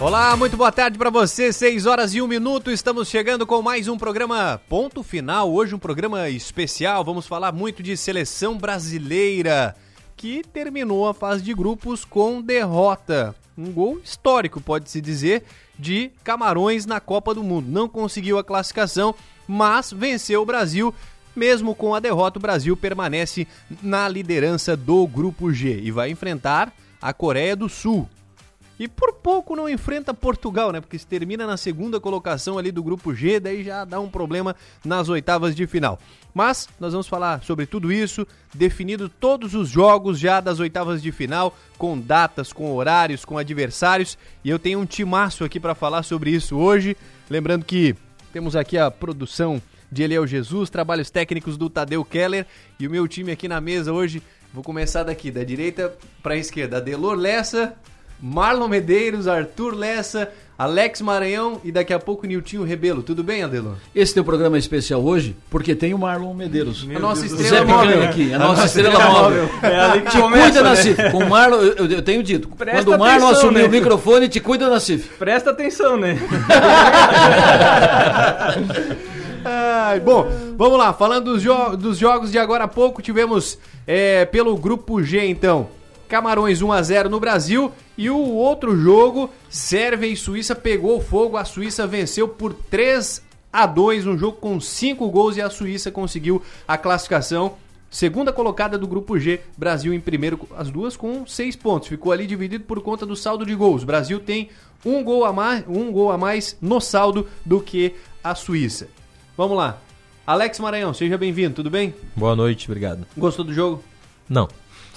Olá, muito boa tarde para você. 6 horas e 1 minuto. Estamos chegando com mais um programa Ponto Final. Hoje um programa especial. Vamos falar muito de seleção brasileira que terminou a fase de grupos com derrota. Um gol histórico, pode-se dizer, de Camarões na Copa do Mundo. Não conseguiu a classificação, mas venceu o Brasil. Mesmo com a derrota, o Brasil permanece na liderança do grupo G e vai enfrentar a Coreia do Sul. E por pouco não enfrenta Portugal, né? Porque se termina na segunda colocação ali do grupo G, daí já dá um problema nas oitavas de final. Mas nós vamos falar sobre tudo isso, definido todos os jogos já das oitavas de final, com datas, com horários, com adversários. E eu tenho um timaço aqui para falar sobre isso hoje. Lembrando que temos aqui a produção de Eliel Jesus, trabalhos técnicos do Tadeu Keller e o meu time aqui na mesa hoje. Vou começar daqui, da direita para a esquerda. Adelor Lessa, Marlon Medeiros, Arthur Lessa, Alex Maranhão e daqui a pouco Niltinho Rebelo. Tudo bem, Adelor? Esse teu programa é especial hoje porque tem o Marlon Medeiros. a nossa Deus estrela móvel. aqui, a, a nossa, estrela, estrela móvel. móvel. É ali que te começa, cuida, né? Nassif. Com o Marlon, eu, eu tenho dito, Presta quando o Marlon atenção, assumir né? o microfone, te cuida, Nassif. Presta atenção, né? Ai, bom, vamos lá. Falando dos, jo dos, jogos de agora a pouco, tivemos é, pelo grupo G, então. Camarões 1 a 0 no Brasil e o outro jogo, Sérvia e Suíça pegou fogo, a Suíça venceu por 3 a 2, um jogo com 5 gols e a Suíça conseguiu a classificação. Segunda colocada do grupo G, Brasil em primeiro, as duas com 6 pontos. Ficou ali dividido por conta do saldo de gols. Brasil tem um gol a mais, um gol a mais no saldo do que a Suíça. Vamos lá. Alex Maranhão, seja bem-vindo, tudo bem? Boa noite, obrigado. Gostou do jogo? Não.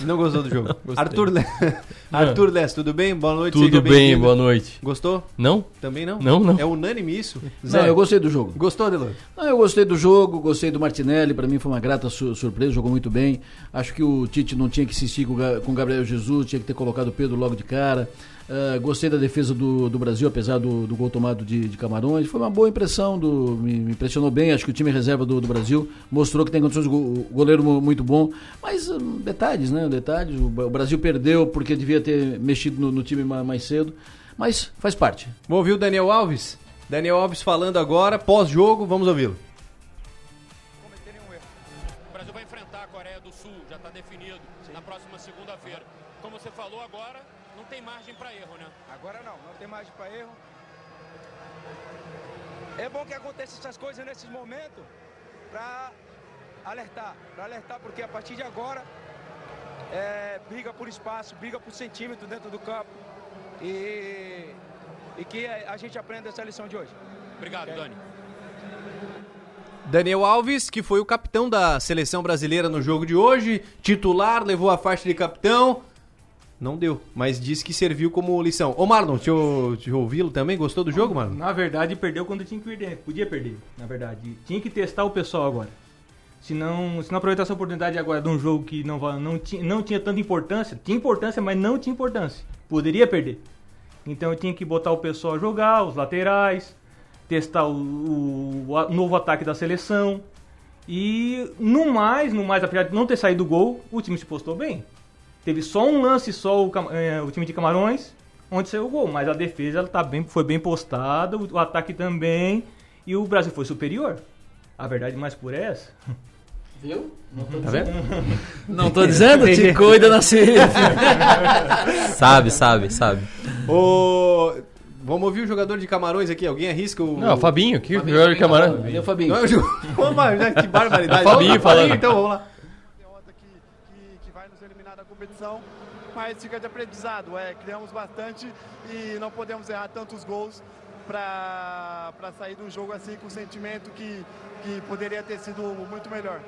Não gostou do jogo? Arthur, Le... Arthur Less, tudo bem? Boa noite. Tudo bem, boa noite. Gostou? Não? Também não? Não, não. É unânime isso? Zé? Não, eu gostei do jogo. Gostou, Delor? Não, eu gostei do jogo, gostei do Martinelli, para mim foi uma grata su surpresa, jogou muito bem. Acho que o Tite não tinha que insistir com o Gabriel Jesus, tinha que ter colocado o Pedro logo de cara. Uh, gostei da defesa do, do Brasil, apesar do, do gol tomado de, de, Camarões. Foi uma boa impressão, do, me, me, impressionou bem. Acho que o time reserva do, do Brasil mostrou que tem condições go, goleiro muito bom. Mas um, detalhes, né? Detalhes. O, o, Brasil perdeu porque devia ter mexido no, no time mais, mais cedo. Mas faz parte. Vamos ouvir o Daniel Alves? Daniel Alves falando agora, pós-jogo, vamos ouvi-lo. Agora não, não tem margem para erro. É bom que aconteça essas coisas nesses momentos para alertar, para alertar, porque a partir de agora é, briga por espaço, briga por centímetro dentro do campo e, e que a, gente aprenda essa lição de hoje. Obrigado, okay? Dani. Daniel Alves, que foi o capitão da seleção brasileira no jogo de hoje, titular, levou a faixa de capitão. Não deu, mas disse que serviu como lição. Ô Marlon, deixa eu, ouvi-lo também. Gostou do jogo, Marlon? Na verdade, perdeu quando tinha que perder. Podia perder, na verdade. Tinha que testar o pessoal agora. Se não, se não aproveitar essa oportunidade agora de um jogo que não, não, tinha, não tinha tanta importância, tinha importância, mas não tinha importância. Poderia perder. Então eu tinha que botar o pessoal a jogar, os laterais, testar o, o, o novo ataque da seleção. E no mais, no mais, apesar de não ter saído o gol, o time se postou bem. Teve só um lance só o, é, o time de Camarões, onde saiu o gol. Mas a defesa ela tá bem, foi bem postada, o, o ataque também. E o Brasil foi superior. A verdade mais por essa. Viu? Não tô tá dizendo. Vendo? Não tô dizendo? Te cuida na Sabe, sabe, sabe. O... Vamos ouvir o jogador de Camarões aqui. Alguém arrisca o. Não, o Fabinho, que Fabinho, jogador de Camarões. Fabinho. É o Fabinho. Não, eu... que barbaridade. É o Fabinho falando. Então, vamos lá. Competição, mas fica de aprendizado. É, criamos bastante e não podemos errar tantos gols para sair de um jogo assim com o sentimento que, que poderia ter sido muito melhor.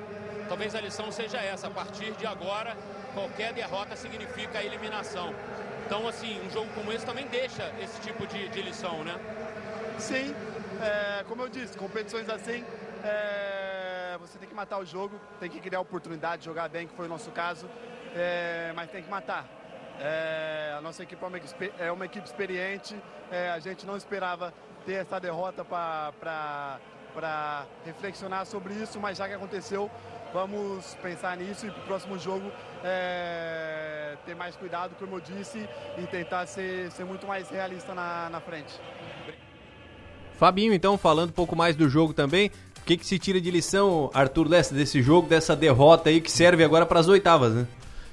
Talvez a lição seja essa, a partir de agora, qualquer derrota significa eliminação. Então, assim, um jogo como esse também deixa esse tipo de, de lição, né? Sim, é, como eu disse, competições assim, é, você tem que matar o jogo, tem que criar oportunidade, jogar bem, que foi o nosso caso é, mas tem que matar. É, a nossa equipe é uma equipe, é uma equipe experiente, é, a gente não esperava ter essa derrota para reflexionar sobre isso, mas já que aconteceu, vamos pensar nisso e para o próximo jogo é, ter mais cuidado, como eu disse, e tentar ser, ser muito mais realista na, na frente. Fabinho, então, falando um pouco mais do jogo também. O que, que se tira de lição, Arthur Lessa, desse jogo, dessa derrota aí que serve agora para as oitavas, né?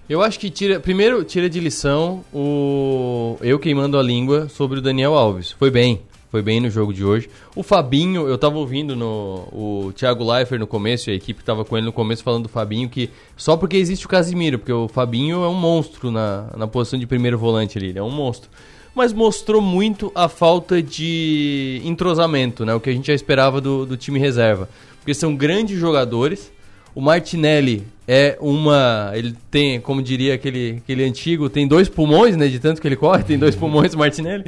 Eu acho que tira. Primeiro, tira de lição o. Eu queimando a língua sobre o Daniel Alves. Foi bem. Foi bem no jogo de hoje. O Fabinho, eu tava ouvindo no, o Thiago Leifert no começo, a equipe tava com ele no começo falando do Fabinho, que só porque existe o Casimiro, porque o Fabinho é um monstro na, na posição de primeiro volante ali, ele é um monstro. Mas mostrou muito a falta de entrosamento, né? O que a gente já esperava do, do time reserva. Porque são grandes jogadores. O Martinelli é uma. Ele tem, como diria aquele, aquele antigo, tem dois pulmões, né? De tanto que ele corre, tem dois pulmões o Martinelli.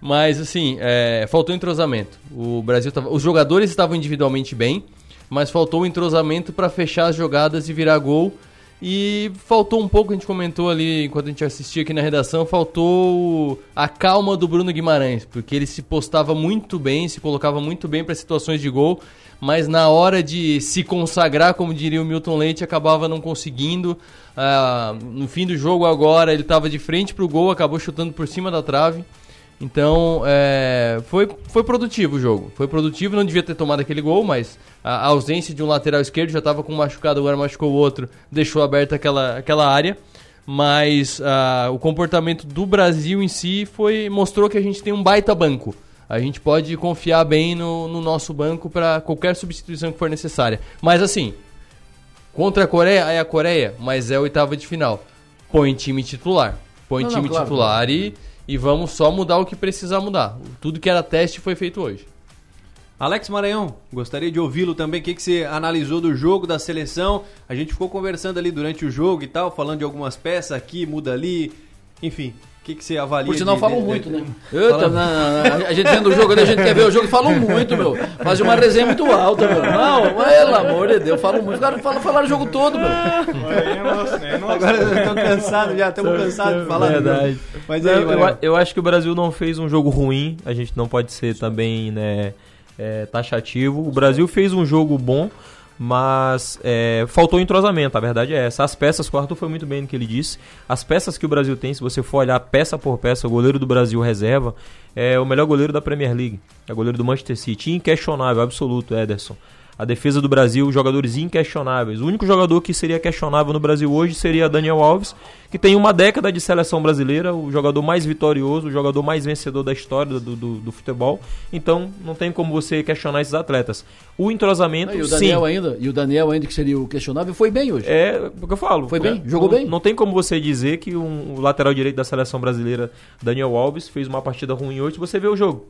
Mas, assim, é, faltou entrosamento. O Brasil tava, Os jogadores estavam individualmente bem, mas faltou o entrosamento para fechar as jogadas e virar gol. E faltou um pouco, a gente comentou ali enquanto a gente assistia aqui na redação, faltou a calma do Bruno Guimarães, porque ele se postava muito bem, se colocava muito bem para situações de gol, mas na hora de se consagrar, como diria o Milton Leite, acabava não conseguindo. Ah, no fim do jogo agora, ele estava de frente para o gol, acabou chutando por cima da trave. Então, é, foi, foi produtivo o jogo. Foi produtivo, não devia ter tomado aquele gol, mas a, a ausência de um lateral esquerdo já estava com um machucado, agora machucou o outro, deixou aberta aquela, aquela área. Mas uh, o comportamento do Brasil em si foi mostrou que a gente tem um baita banco. A gente pode confiar bem no, no nosso banco para qualquer substituição que for necessária. Mas assim, contra a Coreia é a Coreia, mas é a oitava de final. Põe time titular. Põe Não, não, time claro, titular claro. e e vamos só mudar o que precisar mudar. Tudo que era teste foi feito hoje. Alex Maranhão, gostaria de ouvi-lo também. O que, que você analisou do jogo, da seleção? A gente ficou conversando ali durante o jogo e tal, falando de algumas peças aqui, muda ali. Enfim, o que, que você avalia? Por sinal, de- falam de- muito, de- né? Eita, não, não, não. A gente vendo o jogo a gente quer ver o jogo, falam muito, meu. Fazem uma resenha muito alta, meu. Não, pelo amor de Deus, falam muito. Os caras falam, falaram o jogo todo, meu. Agora eu tô cansado já, estamos cansados de falar. Verdade. Mas Não, aí, eu, Maranhão. eu acho que o Brasil não fez um jogo ruim, a gente não pode ser também né, é, taxativo. O Brasil fez um jogo bom, mas é, faltou entrosamento, a verdade é essa. As peças, o Arthur foi muito bem no que ele disse. As peças que o Brasil tem, se você for olhar peça por peça, o goleiro do Brasil reserva é o melhor goleiro da Premier League. É o goleiro do Manchester City, inquestionável, absoluto, Ederson. A defesa do Brasil, jogadores inquestionáveis. O único jogador que seria questionável no Brasil hoje seria Daniel Alves, que tem uma década de seleção brasileira, o jogador mais vitorioso, o jogador mais vencedor da história do, do, do futebol. Então, não tem como você questionar esses atletas. O entrosamento, E o sim. Daniel ainda, e o Daniel ainda, que seria o questionável, foi bem hoje. É o que eu falo. Foi bem? É, Jogou não, bem? Não tem como você dizer que um, o lateral direito da seleção brasileira, Daniel Alves, fez uma partida ruim hoje, você vê o jogo.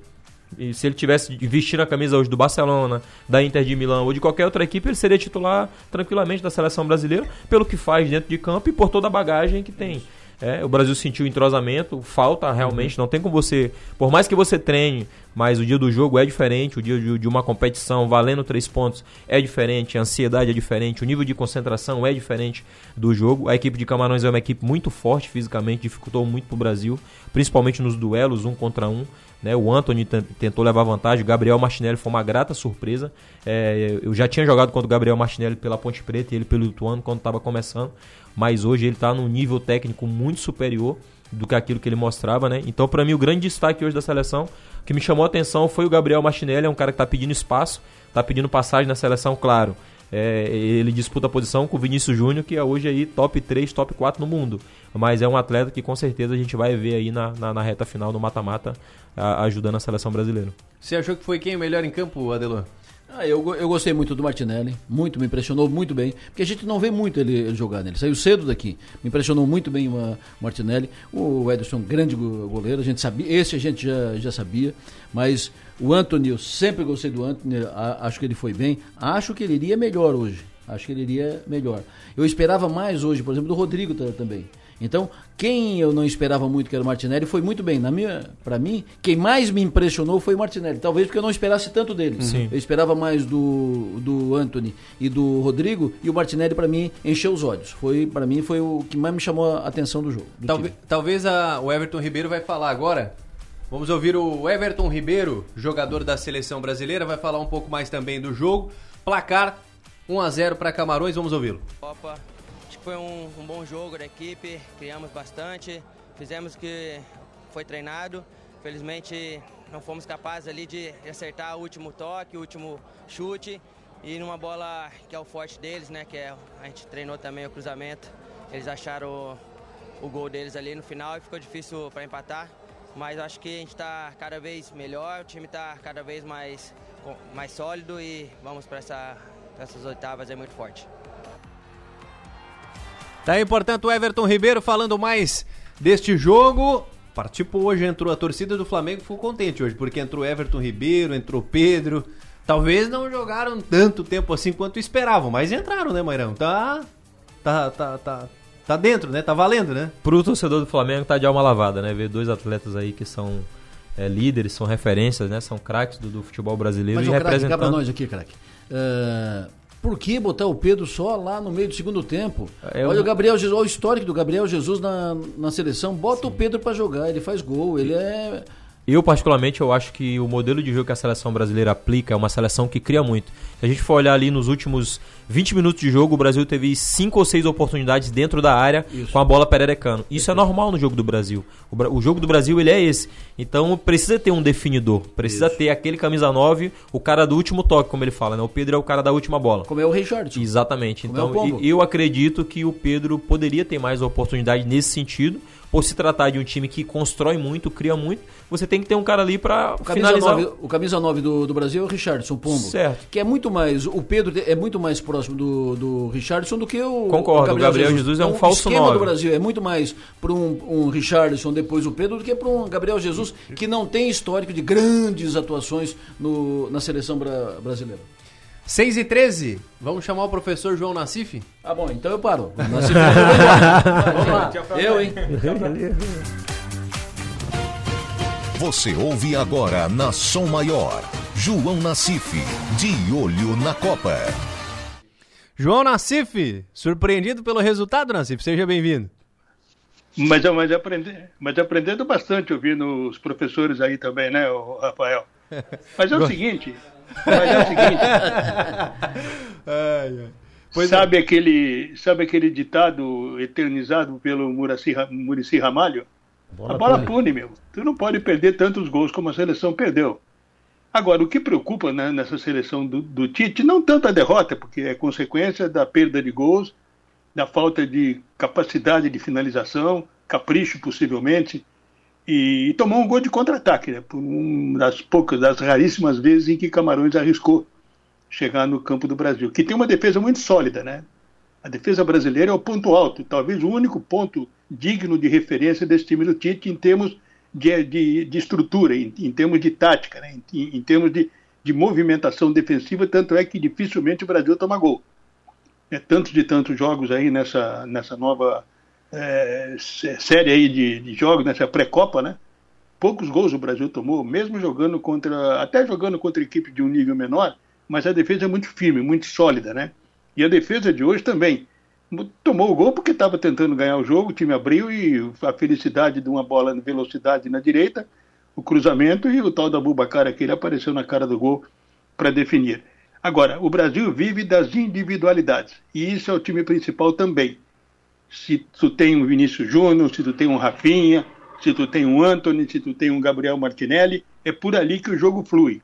E se ele tivesse vestindo a camisa hoje do Barcelona, da Inter de Milão ou de qualquer outra equipe, ele seria titular tranquilamente da seleção brasileira, pelo que faz dentro de campo e por toda a bagagem que tem. É, o Brasil sentiu entrosamento, falta realmente, não tem como você. Por mais que você treine, mas o dia do jogo é diferente, o dia de, de uma competição valendo três pontos é diferente, a ansiedade é diferente, o nível de concentração é diferente do jogo. A equipe de Camarões é uma equipe muito forte fisicamente, dificultou muito pro Brasil, principalmente nos duelos, um contra um. Né, o Anthony ten- tentou levar vantagem, o Gabriel Martinelli foi uma grata surpresa. É, eu já tinha jogado contra o Gabriel Martinelli pela Ponte Preta e ele pelo Ituano quando estava começando, mas hoje ele está num nível técnico muito superior do que aquilo que ele mostrava, né? Então, para mim, o grande destaque hoje da seleção, o que me chamou a atenção foi o Gabriel Martinelli, é um cara que está pedindo espaço, está pedindo passagem na seleção, claro. É, ele disputa a posição com o Vinícius Júnior, que é hoje aí top 3, top 4 no mundo. Mas é um atleta que com certeza a gente vai ver aí na, na, na reta final, no mata-mata, ajudando a seleção brasileira. Você achou que foi quem o melhor em campo, Adelor? Ah, eu, eu gostei muito do Martinelli, muito, me impressionou muito bem, porque a gente não vê muito ele, ele jogar, né? Ele saiu cedo daqui, me impressionou muito bem o Martinelli. O Ederson, grande go- goleiro, a gente sabia, esse a gente já, já sabia, mas o Anthony, eu sempre gostei do Anthony, acho que ele foi bem, acho que ele iria melhor hoje, acho que ele iria melhor. Eu esperava mais hoje, por exemplo, do Rodrigo ta- também. Então, quem eu não esperava muito que era o Martinelli foi muito bem. Na minha, para mim, quem mais me impressionou foi o Martinelli. Talvez porque eu não esperasse tanto dele. Sim. Eu esperava mais do, do Anthony e do Rodrigo e o Martinelli para mim encheu os olhos. Foi para mim foi o que mais me chamou a atenção do jogo. do Talvez, talvez a- o Everton Ribeiro vai falar agora. Vamos ouvir o Everton Ribeiro, jogador da seleção brasileira, vai falar um pouco mais também do jogo. Placar 1 a 0 para Camarões, vamos ouvi-lo. Copa de que foi um, um bom jogo da equipe, criamos bastante, fizemos o que foi treinado. Felizmente não fomos capazes ali de acertar o último toque, o último chute e numa bola que é o forte deles, né? Que é, a gente treinou também o cruzamento. Eles acharam o, o gol deles ali no final e ficou difícil para empatar. Mas acho que a gente está cada vez melhor, o time está cada vez mais, mais sólido e vamos para essa, essas oitavas é muito forte. Tá aí, portanto, o Everton Ribeiro falando mais deste jogo. Participou hoje, entrou a torcida do Flamengo, ficou contente hoje, porque entrou Everton Ribeiro, entrou Pedro. Talvez não jogaram tanto tempo assim quanto esperavam, mas entraram, né, Mairão? Tá. Tá, tá, tá. Tá dentro, né? Tá valendo, né? Pro torcedor do Flamengo tá de alma lavada, né? Ver dois atletas aí que são é, líderes, são referências, né? São craques do, do, futebol brasileiro Mas, e representando... pra nós aqui, craque. Uh, por que botar o Pedro só lá no meio do segundo tempo? É, olha o Gabriel Jesus, olha o histórico do Gabriel Jesus na, na seleção. Bota Sim. o Pedro para jogar, ele faz gol, ele é eu, particularmente, eu acho que o modelo de jogo que a seleção brasileira aplica é uma seleção que cria muito. Se a gente for olhar ali nos últimos 20 minutos de jogo, o Brasil teve 5 ou 6 oportunidades dentro da área Isso. com a bola pererecando. Isso é normal no jogo do Brasil. O, o, jogo do Brasil, ele é esse. Então, precisa ter um definidor. Precisa Isso. ter aquele camisa 9, o cara do último toque, como ele fala, né? O Pedro é o cara da última bola. Como é o Richard. Exatamente. Como é então, é eu acredito que o Pedro poderia ter mais oportunidade nesse sentido por se tratar de um time que constrói muito, cria muito, você tem que ter um cara ali para finalizar. 9, o camisa 9 do, do Brasil é o Richardson Pombo. Certo. Que é muito mais, o Pedro é muito mais próximo do, do Richardson do que o Concordo, o Gabriel, o Gabriel Jesus. Jesus é um, um falso esquema 9. do Brasil é muito mais para um, um Richardson, depois o Pedro, do que para um Gabriel Jesus que não tem histórico de grandes atuações no, na seleção bra brasileira. 6 e 13, vamos chamar o professor João Nassif? Ah, bom, então eu paro. Nassif, eu vamos lá. Eu, hein? Você ouve agora na Som Maior, João Nassif, de olho na Copa. João Nassif, surpreendido pelo resultado, Nassif, seja bem-vindo. Mas, mas, aprendi, mas aprendendo bastante ouvindo os professores aí também, né, Rafael? Mas é o seguinte, mas é o seguinte. ai, ai. sabe, é. aquele, sabe aquele ditado eternizado pelo Murici Ramalho? Bola a bola pune. pune, meu. Tu não pode perder tantos gols como a seleção perdeu. Agora, o que preocupa né, nessa seleção do, do, Tite, não tanto a derrota, porque é consequência da perda de gols, da falta de capacidade de finalização, capricho possivelmente, e, tomou um gol de contra-ataque, né, por uma das poucas, das raríssimas vezes em que Camarões arriscou chegar no campo do Brasil, que tem uma defesa muito sólida, né? A defesa brasileira é o ponto alto, talvez o único ponto digno de referência desse time do Tite em termos de, de, de estrutura, em, em, termos de tática, né? em, em, termos de, de movimentação defensiva, tanto é que dificilmente o Brasil toma gol. É, de tantos jogos aí nessa, nessa nova é, série aí de, de jogos, nessa pré-copa, né? Poucos gols o Brasil tomou, mesmo jogando contra, até jogando contra equipe de um nível menor, mas a defesa é muito firme, muito sólida, né? E a defesa de hoje também tomou o gol porque estava tentando ganhar o jogo, o time abriu e a felicidade de uma bola em velocidade na direita, o cruzamento e o tal da Bubacar aquele apareceu na cara do gol para definir. Agora, o Brasil vive das individualidades e isso é o time principal também. Se tu tem um Vinícius Júnior, se tu tem um Rafinha, se tu tem um Anthony, se tu tem um Gabriel Martinelli, é por ali que o jogo flui.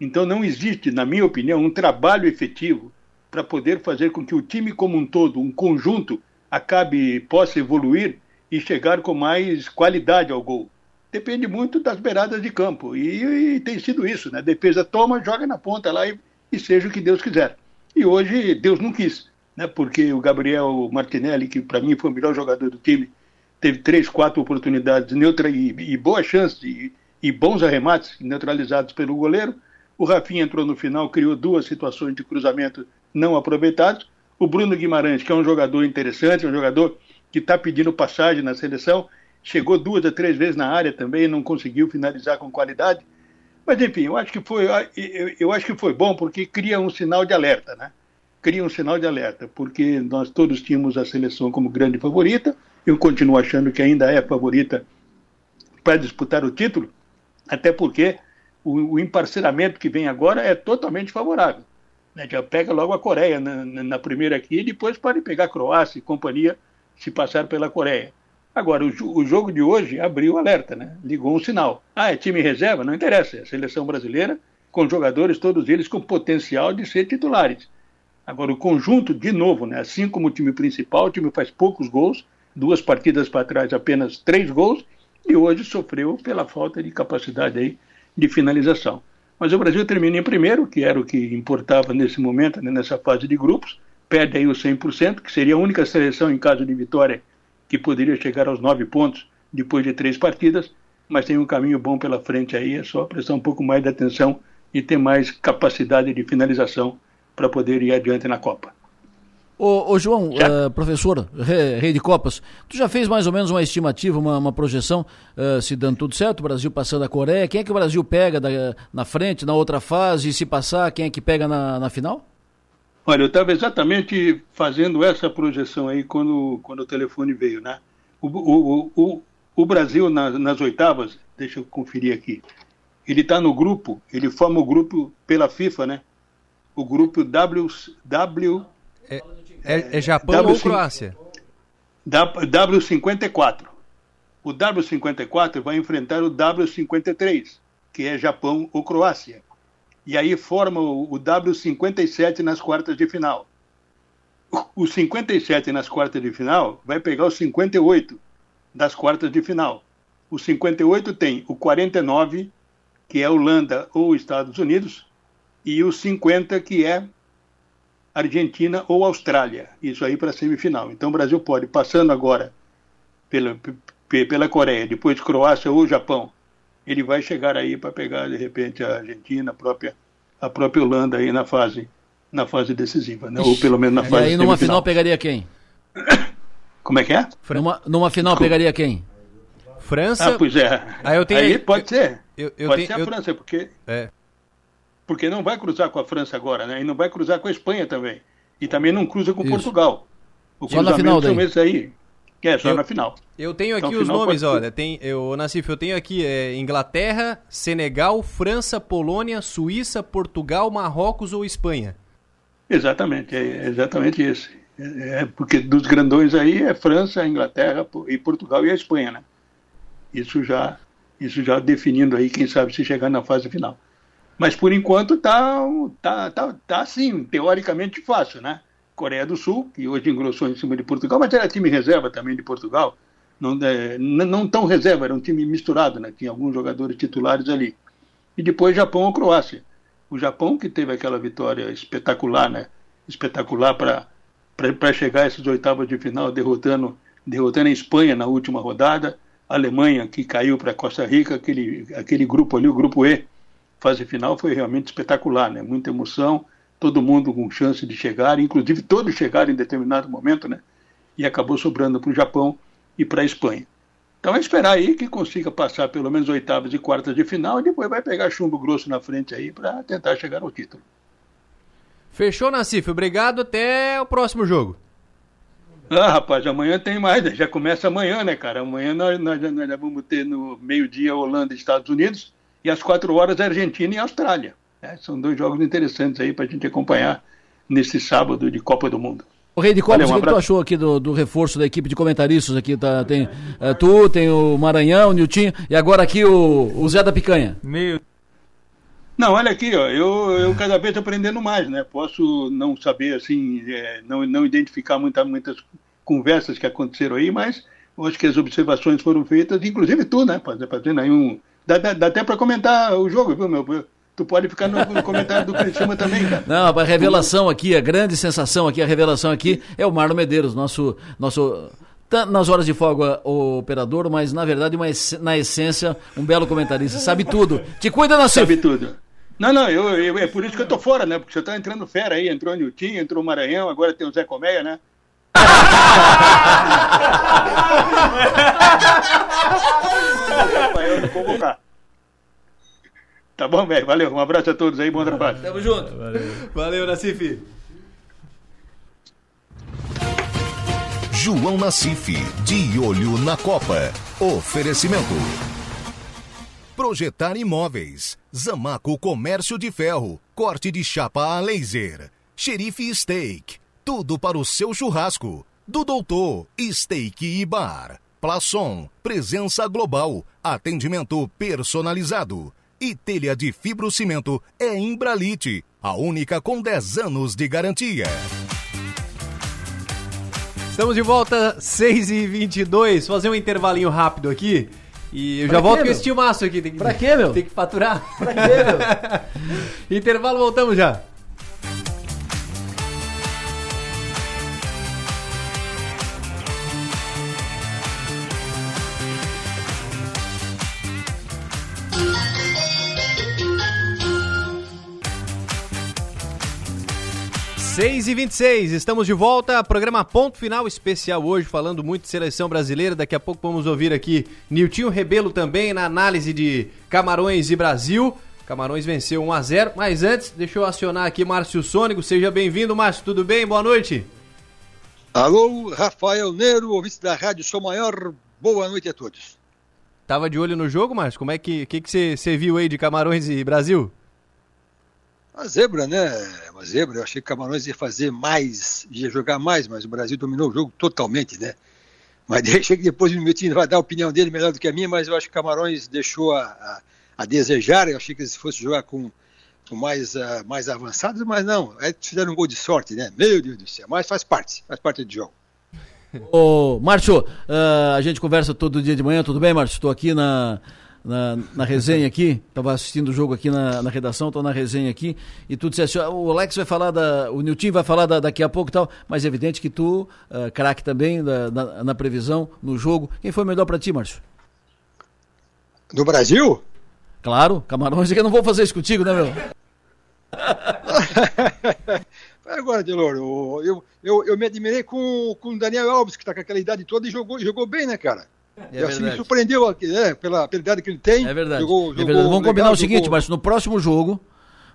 Então não existe, na minha opinião, um trabalho efetivo para poder fazer com que o time como um todo, um conjunto, acabe, possa evoluir e chegar com mais qualidade ao gol. Depende muito das beiradas de campo. E, e tem sido isso, né? A defesa toma, joga na ponta lá e, e, seja o que Deus quiser. E hoje Deus não quis, né? Porque o Gabriel Martinelli, que para mim foi o melhor jogador do time, teve três, quatro oportunidades neutra e, e boas chances e, e bons arremates neutralizados pelo goleiro. O Rafinha entrou no final, criou duas situações de cruzamento não aproveitados. O Bruno Guimarães, que é um jogador interessante, um jogador que está pedindo passagem na seleção, chegou duas a três vezes na área também, não conseguiu finalizar com qualidade. Mas enfim, eu acho que foi, eu acho que foi bom porque cria um sinal de alerta, né? Cria um sinal de alerta, porque nós todos tínhamos a seleção como grande favorita. Eu continuo achando que ainda é favorita para disputar o título, até porque o, o emparceramento que vem agora é totalmente favorável. Né? Já pega logo a Coreia na, na, primeira aqui e depois pode pegar a Croácia e companhia se passar pela Coreia. Agora, o, o, jogo de hoje abriu o alerta, né? ligou um sinal. Ah, é time reserva? Não interessa, é a seleção brasileira com jogadores, todos eles com potencial de ser titulares. Agora, o conjunto, de novo, né? assim como o time principal, o time faz poucos gols, duas partidas para trás apenas três gols, e hoje sofreu pela falta de capacidade aí de finalização. Mas o Brasil termina em primeiro, que era o que importava nesse momento, né, nessa fase de grupos, perde aí o 100%, que seria a única seleção em caso de vitória que poderia chegar aos nove pontos depois de três partidas, mas tem um caminho bom pela frente aí, é só prestar um pouco mais de atenção e ter mais capacidade de finalização para poder ir adiante na Copa. Ô, ô João, uh, professor, rei, rei, de Copas, tu já fez mais ou menos uma estimativa, uma, uma projeção, uh, se dando tudo certo, o Brasil passando a Coreia, quem é que o Brasil pega da, na frente, na outra fase, e se passar, quem é que pega na, na final? Olha, eu estava exatamente fazendo essa projeção aí quando, quando o telefone veio, né? O, o, o, o Brasil nas, nas oitavas, deixa eu conferir aqui, ele está no grupo, ele forma o grupo pela FIFA, né? O grupo W... w é, é, é Japão w, ou Croácia? W54. O W54 vai enfrentar o W53, que é Japão ou Croácia. E aí forma o, o W57 nas quartas de final. O 57 nas quartas de final vai pegar o 58 das quartas de final. O 58 tem o 49, que é Holanda ou Estados Unidos, e o 50, que é Argentina ou Austrália. Isso aí para a semifinal. Então o Brasil pode, passando agora pela, pela Coreia, depois Croácia ou Japão, ele vai chegar aí para pegar de repente a Argentina, a própria, a própria Holanda aí na fase, na fase decisiva, né? ou pelo menos na fase. E aí numa final pegaria quem? Como é que é? Numa, numa final pegaria quem? França. Ah, pois é. Aí, eu tenho, aí pode ser. Eu, eu pode tenho, ser a França, porque é porque não vai cruzar com a França agora, né? E não vai cruzar com a Espanha também. E também não cruza com Isso. Portugal. O só na final daí. Esse aí. É, só eu, na final. Eu tenho aqui então, os nomes, olha. Tem, eu, Nassif, eu tenho aqui é, Inglaterra, Senegal, França, Polônia, Suíça, Portugal, Marrocos ou Espanha. Exatamente, é exatamente esse. É, é, porque dos grandões aí é França, Inglaterra e Portugal e a Espanha, né? Isso já, isso já definindo aí, quem sabe se chegar na fase final. Mas por enquanto está tá, tá, tá assim, teoricamente fácil, né? Coreia do Sul, que hoje engrossou em cima de Portugal, mas era time reserva também de Portugal. Não, é, não tão reserva, era um time misturado, né? Tinha alguns jogadores titulares ali. E depois Japão ou Croácia. O Japão que teve aquela vitória espetacular, né? Espetacular para chegar a essas oitavas de final, derrotando, derrotando a Espanha na última rodada, a Alemanha que caiu para Costa Rica, aquele, aquele grupo ali, o grupo E, fase final foi realmente espetacular, né? Muita emoção, todo mundo com chance de chegar, inclusive todos chegaram em determinado momento, né? E acabou sobrando para o Japão e para a Espanha. Então é esperar aí que consiga passar pelo menos oitavas e quartas de final e depois vai pegar chumbo grosso na frente aí para tentar chegar ao título. Fechou, Nassif. Obrigado. Até o próximo jogo. Ah, rapaz, amanhã tem mais, né? Já começa amanhã, né, cara? Amanhã nós, nós, nós vamos ter no meio-dia Holanda e Estados Unidos e às quatro horas Argentina e Austrália. É, são dois jogos interessantes aí para a gente acompanhar nesse sábado de Copa do Mundo. O Rei de Copas, um o que tu achou aqui do, do, reforço da equipe de comentaristas aqui? Tá, tem é, tu, tem o Maranhão, o Niltinho e agora aqui o, o Zé da Picanha. Meio. Não, olha aqui, ó, eu, eu cada vez aprendendo mais, né? Posso não saber, assim, é, não, não identificar muita, muitas conversas que aconteceram aí, mas eu acho que as observações foram feitas, inclusive tu, né? Fazendo aí um, Dá, dá, até para comentar o jogo, viu, meu? Tu pode ficar no, no comentário do Criciúma também, cara. Não, a revelação aqui, a grande sensação aqui, a revelação aqui é o Marlon Medeiros, nosso, nosso tá nas horas de folga o operador, mas na verdade uma, na essência um belo comentarista, sabe tudo. Te cuida na Sabe tudo. Não, não, eu, eu, é por isso que eu tô fora, né? Porque você tá entrando fera aí, entrou o Nilton, entrou o Maranhão, agora tem o Zé Colmeia, né? Eu convocar. Tá bom, velho. Valeu. Um abraço a todos aí. Bom trabalho. Tamo junto. Valeu, Valeu Nacife. João Nacife, de olho na Copa. Oferecimento. Projetar imóveis. Zamaco Comércio de Ferro. Corte de chapa a laser. Xerife Steak. Tudo para o seu churrasco. Do Doutor Steak e Bar. Plaçom. Presença global. Atendimento personalizado. E telha de fibrocimento é Imbralite. A única com 10 anos de garantia. Estamos de volta, 6h22. Fazer um intervalinho rápido aqui. E eu já Pra volto quê, com meu? esse timaço aqui. Tem que, Pra quê, meu? Tem que faturar. Pra quê, meu? Intervalo, voltamos já. Seis e 26 estamos de volta, programa Ponto Final especial hoje, falando muito de seleção brasileira. Daqui a pouco vamos ouvir aqui Niltinho Rebelo também na análise de Camarões e Brasil. Camarões venceu 1 a 0 mas antes, deixa eu acionar aqui Márcio Sônico. Seja bem-vindo, Márcio, tudo bem? Boa noite. Alô, Rafael Neiro, ouvinte da Rádio Sou Maior, boa noite a todos. Tava de olho no jogo, Márcio? Como é que que que você você viu aí de Camarões e Brasil? Uma zebra, né? Uma zebra. Eu achei que Camarões ia fazer mais, ia jogar mais, mas o Brasil dominou o jogo totalmente, né? Mas deixa que depois o time vai dar a opinião dele melhor do que a minha, mas eu acho que Camarões deixou a, a, a desejar. Eu achei que eles fossem jogar com, com mais, ah, mais avançados, mas não. É, fizeram um gol de sorte, né? Meu Deus do céu. Mas faz parte, faz parte do jogo. Ô, Márcio, ah, a gente conversa todo dia de manhã, tudo bem, Márcio? Estou aqui na, na, na resenha aqui, estava assistindo o jogo aqui na, na redação, estou na resenha aqui, e tu disseste, ó, o Alex vai falar, da, o Nilton vai falar da- daqui a pouco e tal, mas é evidente que tu, ah, craque também da- na, na previsão, no jogo, quem foi melhor para ti, Márcio? No Brasil? Claro, Camarões, é que eu não vou fazer isso contigo, né, meu? Agora, Delor, eu, eu, eu, me admirei com, com o Daniel Alves, que está com aquela idade toda e jogou, jogou bem, né, cara? É e assim, me surpreendeu aqui, né, pela, pela idade que ele tem. É verdade. Jogou, é jogou verdade. Vamos legal, combinar o jogou- seguinte, Márcio, no próximo jogo,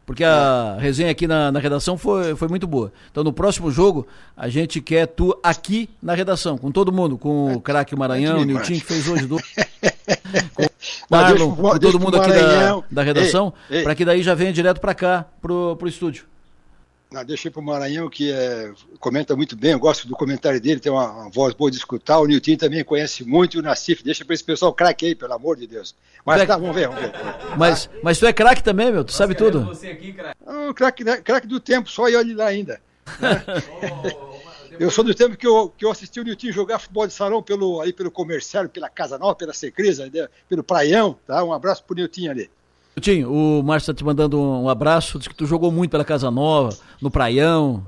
porque a resenha aqui na, na redação foi, foi muito boa. Então, no próximo jogo, a gente quer tu aqui na redação, com todo mundo, com o craque Maranhão, o Nilton, que fez hoje do. com Mas Marlon, com todo mundo aqui da, da redação, para que daí já venha direto para cá, pro, pro estúdio. Não, deixei para o Maranhão, que é, comenta muito bem, eu gosto do comentário dele, tem uma, uma voz boa de escutar. O Nilton também conhece muito, o Nassif, deixa para esse pessoal craque aí, pelo amor de Deus. Mas tá, vamos ver, vamos ver. Mas, mas tu é craque também, meu, tu sabe tudo. Ah, O craque, né, craque do tempo, só eu ali lá ainda. né? Eu sou do tempo que eu, que eu assisti o Nilton jogar futebol de salão pelo, aí pelo comerciário, pela Casa Nova, pela Secresa, né, pelo Praião, tá? Um abraço pro Nilton ali. Nilton, o Márcio tá te mandando um abraço, diz que tu jogou muito pela Casa Nova, no Praião.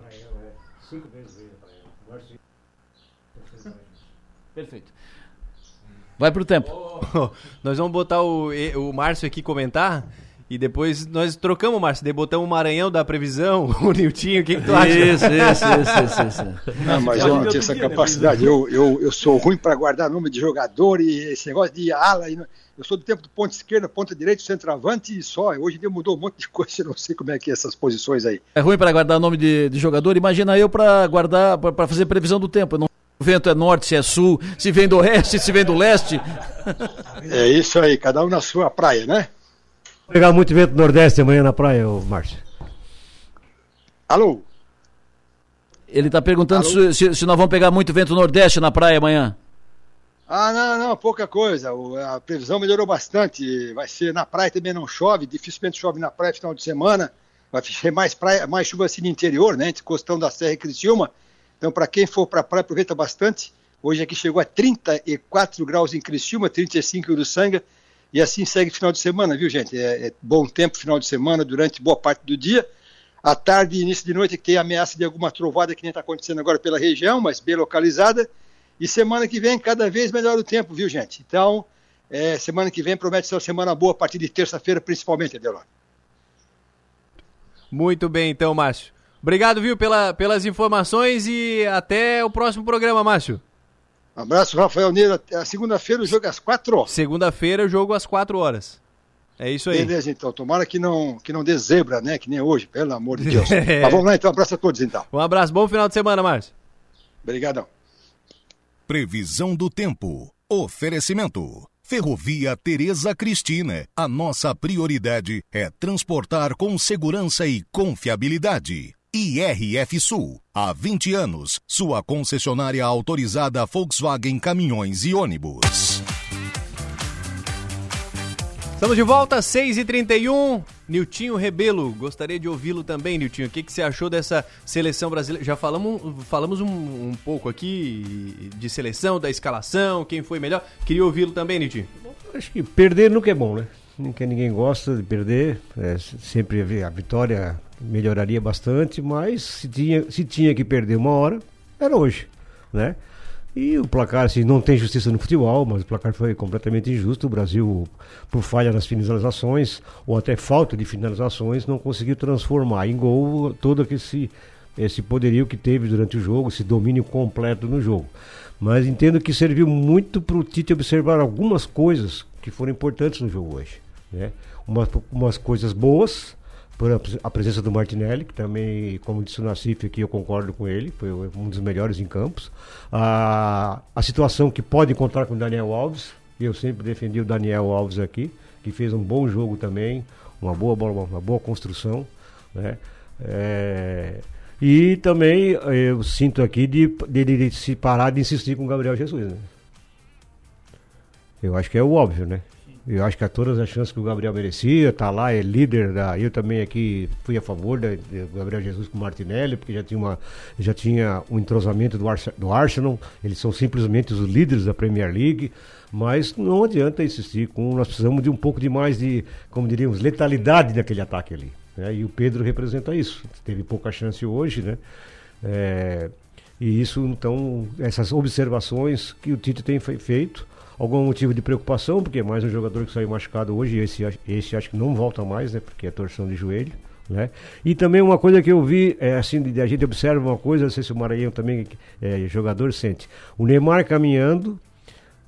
Perfeito. Vai pro tempo. nós vamos botar o, o Márcio aqui comentar e depois nós trocamos, Márcio. Daí botamos o Maranhão da previsão, o Niltinho, o que, que tu acha? Isso, isso, isso, isso, isso. Não, mas eu não tenho essa capacidade. Eu, eu, eu sou ruim para guardar nome de jogador e esse negócio de ala. Eu sou do tempo do ponta esquerda, ponta direita, centroavante e só. Hoje em dia mudou um monte de coisa, eu não sei como é que é essas posições aí. É ruim para guardar nome de, de jogador. Imagina eu para guardar, para fazer previsão do tempo. Eu não- O vento é norte, se é sul, se vem do oeste, se vem do leste. É isso aí, cada um na sua praia, né? Pegar muito vento do Nordeste amanhã na praia, ô Márcio. Alô? Ele tá perguntando se, se- se nós vamos pegar muito vento nordeste na praia amanhã. Ah, não, não, pouca coisa. O- A previsão melhorou bastante. Vai ser na praia também não chove, dificilmente chove na praia final de semana. Vai ser mais praia, mais chuva assim no interior, né? Entre Costão da Serra e Criciúma. Então, para quem for para a praia, aproveita bastante. Hoje aqui chegou a 34 graus em Criciúma, 35 em Uruçanga. E assim segue final de semana, viu, gente? É, é bom tempo final de semana durante boa parte do dia. À tarde e início de noite que tem ameaça de alguma trovada que nem está acontecendo agora pela região, mas bem localizada. E semana que vem, cada vez melhor o tempo, viu, gente? Então, é, semana que vem promete ser uma semana boa a partir de terça-feira, principalmente, Adelor. Muito bem, então, Márcio. Obrigado, viu, pela, pelas informações e até o próximo programa, Márcio. Abraço, Rafael Neira. A Segunda-feira o jogo é às quatro. Segunda-feira, jogo às 4 horas. É isso aí. Beleza, então. Tomara que não, que não dê zebra, né? Que nem hoje, pelo amor de Deus. É. Mas vamos lá, então. Um abraço a todos, então. Um abraço, bom final de semana, Márcio. Obrigadão. Previsão do tempo. Oferecimento. Ferrovia Tereza Cristina. A nossa prioridade é transportar com segurança e confiabilidade. IRF Sul. Há 20 anos, sua concessionária autorizada Volkswagen Caminhões e Ônibus. Estamos de volta, 6h31. Niltinho Rebelo, gostaria de ouvi-lo também, Niltinho. O que, que você achou dessa seleção brasileira? Já falamos, falamos um, um pouco aqui de seleção, da escalação, quem foi melhor. Queria ouvi-lo também, Niltinho. Acho que perder nunca é bom, né? Ninguém, ninguém gosta de perder. É, sempre a vitória melhoraria bastante, mas se tinha, se tinha que perder uma hora, era hoje, né? E o placar, assim, não tem justiça no futebol, mas o placar foi completamente injusto. O Brasil, por falha nas finalizações, ou até falta de finalizações, não conseguiu transformar em gol todo esse, esse poderio que teve durante o jogo, esse domínio completo no jogo. Mas entendo que serviu muito para o Tite observar algumas coisas que foram importantes no jogo hoje. Né? Umas, umas coisas boas, por a presença do Martinelli, que também, como disse o Nassif aqui, eu concordo com ele, foi um dos melhores em campos. A, a situação que pode contar com o Daniel Alves, eu sempre defendi o Daniel Alves aqui, que fez um bom jogo também, uma boa bola, uma boa construção, né? É, e também eu sinto aqui de, de, de, se parar de insistir com o Gabriel Jesus, né? Eu acho que é o óbvio, né? Eu acho que há todas as chances que o Gabriel merecia, tá lá, é líder da. Eu também aqui fui a favor do Gabriel Jesus com o Martinelli, porque já tinha, uma, já tinha um entrosamento do, do Arsenal, eles são simplesmente os líderes da Premier League, mas não adianta insistir com. Nós precisamos de um pouco de mais de, como diríamos, letalidade naquele ataque ali. Né? E o Pedro representa isso. Teve pouca chance hoje, né? É, e isso, então, essas observações que o Tite tem feito algum motivo de preocupação, porque é mais um jogador que saiu machucado hoje, esse, esse acho que não volta mais, né? Porque é torção de joelho. Né? E também uma coisa que eu vi, é, assim, a gente observa uma coisa, não sei se o Maranhão também, é, jogador, sente. O Neymar caminhando,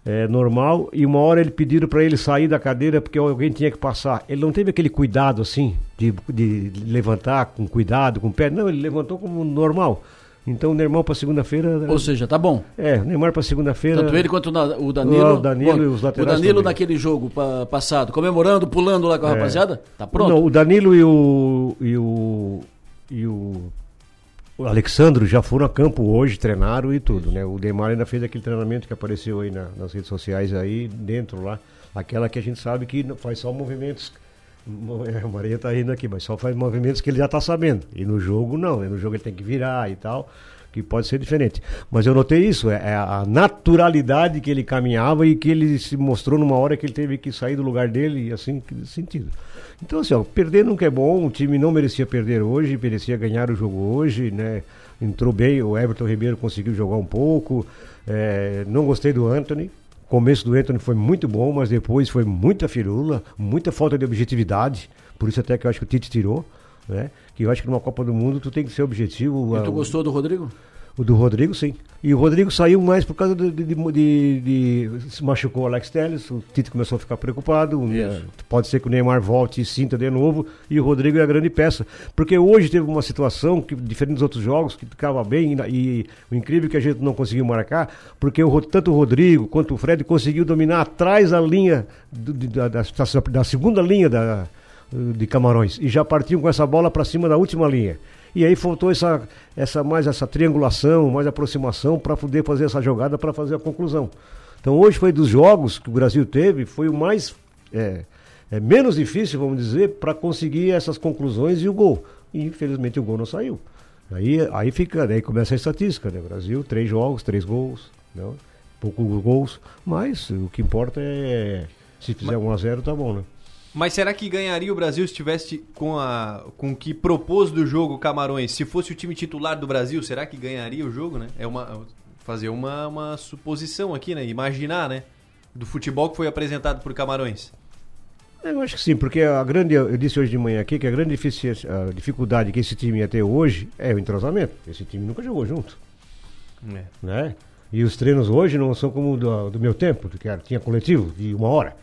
é, normal, e uma hora ele pediram para ele sair da cadeira porque alguém tinha que passar. Ele não teve aquele cuidado assim, de, de levantar com cuidado, com o pé. Não, ele levantou como normal. Então o Neymar para segunda-feira. Ou seja, tá bom. É, o Neymar para segunda-feira. Tanto ele quanto o Danilo. O Danilo bom, e os laterais. O Danilo também. naquele jogo pa, passado, comemorando, pulando lá com a é. rapaziada, tá pronto? Não, o Danilo e o. E o, e o, o Alexandro já foram a campo hoje, treinaram e tudo, né? O Neymar ainda fez aquele treinamento que apareceu aí na, nas redes sociais aí, dentro lá. Aquela que a gente sabe que faz só movimentos o Maria tá rindo aqui, mas só faz movimentos que ele já tá sabendo. E no jogo não, no jogo ele tem que virar e tal, que pode ser diferente. Mas eu notei isso, é, é a naturalidade que ele caminhava e que ele se mostrou numa hora que ele teve que sair do lugar dele, e assim, sentido. Então, assim, ó, perder nunca é bom, o time não merecia perder hoje, merecia ganhar o jogo hoje, né? Entrou bem, o Everton Ribeiro conseguiu jogar um pouco. É, não gostei do Anthony, o começo do Anthony foi muito bom, mas depois foi muita firula, muita falta de objetividade. Por isso até que eu acho que o Tite tirou, né? Que eu acho que numa Copa do Mundo tu tem que ser objetivo. E tu gostou do Rodrigo? O do Rodrigo, sim. E o Rodrigo saiu mais por causa de. de, de, de se machucou o Alex Telles, o Tite começou a ficar preocupado. Né? Pode ser que o Neymar volte e sinta de novo. E o Rodrigo é a grande peça. Porque hoje teve uma situação, que, diferente dos outros jogos, que ficava bem. E, e o incrível é que a gente não conseguiu marcar, porque o, tanto o Rodrigo quanto o Fred conseguiu dominar atrás da linha, do, da, da, da segunda linha da, de Camarões. E já partiam com essa bola para cima da última linha. E aí faltou essa, essa mais essa triangulação, mais aproximação para poder fazer essa jogada para fazer a conclusão. Então hoje foi dos jogos que o Brasil teve, foi o mais é, é menos difícil, vamos dizer, para conseguir essas conclusões e o gol. E infelizmente o gol não saiu. Aí, aí fica, aí começa a estatística, né? Brasil, três jogos, três gols, não? poucos gols, mas o que importa é se fizer 1 a 0 tá bom, né? Mas será que ganharia o Brasil se tivesse com, a, com o que propôs do jogo Camarões? Se fosse o time titular do Brasil, será que ganharia o jogo, né? É uma fazer uma, uma suposição aqui, né? Imaginar, né? Do futebol que foi apresentado por Camarões. Eu acho que sim, porque a grande, eu disse hoje de manhã aqui que a grande a dificuldade que esse time ia ter hoje é o entrosamento. Esse time nunca jogou junto. É. Né? E os treinos hoje não são como do, do meu tempo, que era, tinha coletivo de uma hora.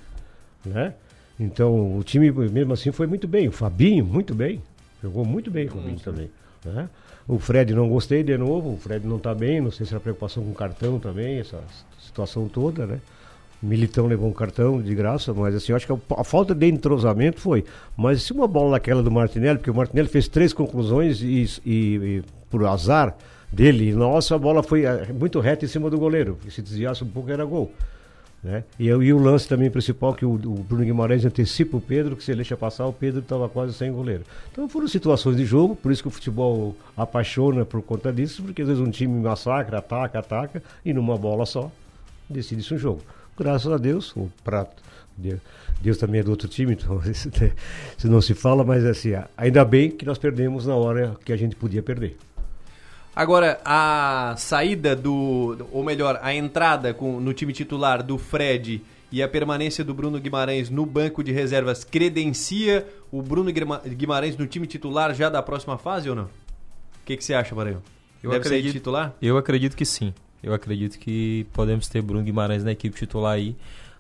Né? Então, o time, mesmo assim, foi muito bem. O Fabinho, muito bem. Jogou muito bem o Fabinho também. Né? O Fred não gostei de novo, o Fred não está bem, não sei se era preocupação com o cartão também, essa situação toda, né? Militão levou um cartão de graça, mas assim, eu acho que a, a falta de entrosamento foi. Mas se uma bola daquela do Martinelli, porque o Martinelli fez três conclusões e, e- e por azar dele, nossa, a bola foi eh, muito reta em cima do goleiro. Se desviasse um pouco era gol. Né? E, e o lance também principal, que o, o Bruno Guimarães antecipa o Pedro, que se ele deixa passar, o Pedro estava quase sem goleiro. Então foram situações de jogo, por isso que o futebol apaixona por conta disso, porque às vezes um time massacra, ataca, ataca, e numa bola só decide-se um jogo. Graças a Deus, o prato. Deus, Deus também é do outro time, então isso, isso não se fala, mas assim, ainda bem que nós perdemos na hora que a gente podia perder. Agora, a saída do. Ou melhor, a entrada com, no time titular do Fred e a permanência do Bruno Guimarães no banco de reservas credencia o Bruno Guima- Guimarães no time titular já da próxima fase ou não? O que, que você acha, Maranhão? Eu Deve acredito- titular? Eu acredito que sim. Eu acredito que podemos ter Bruno Guimarães na equipe titular aí.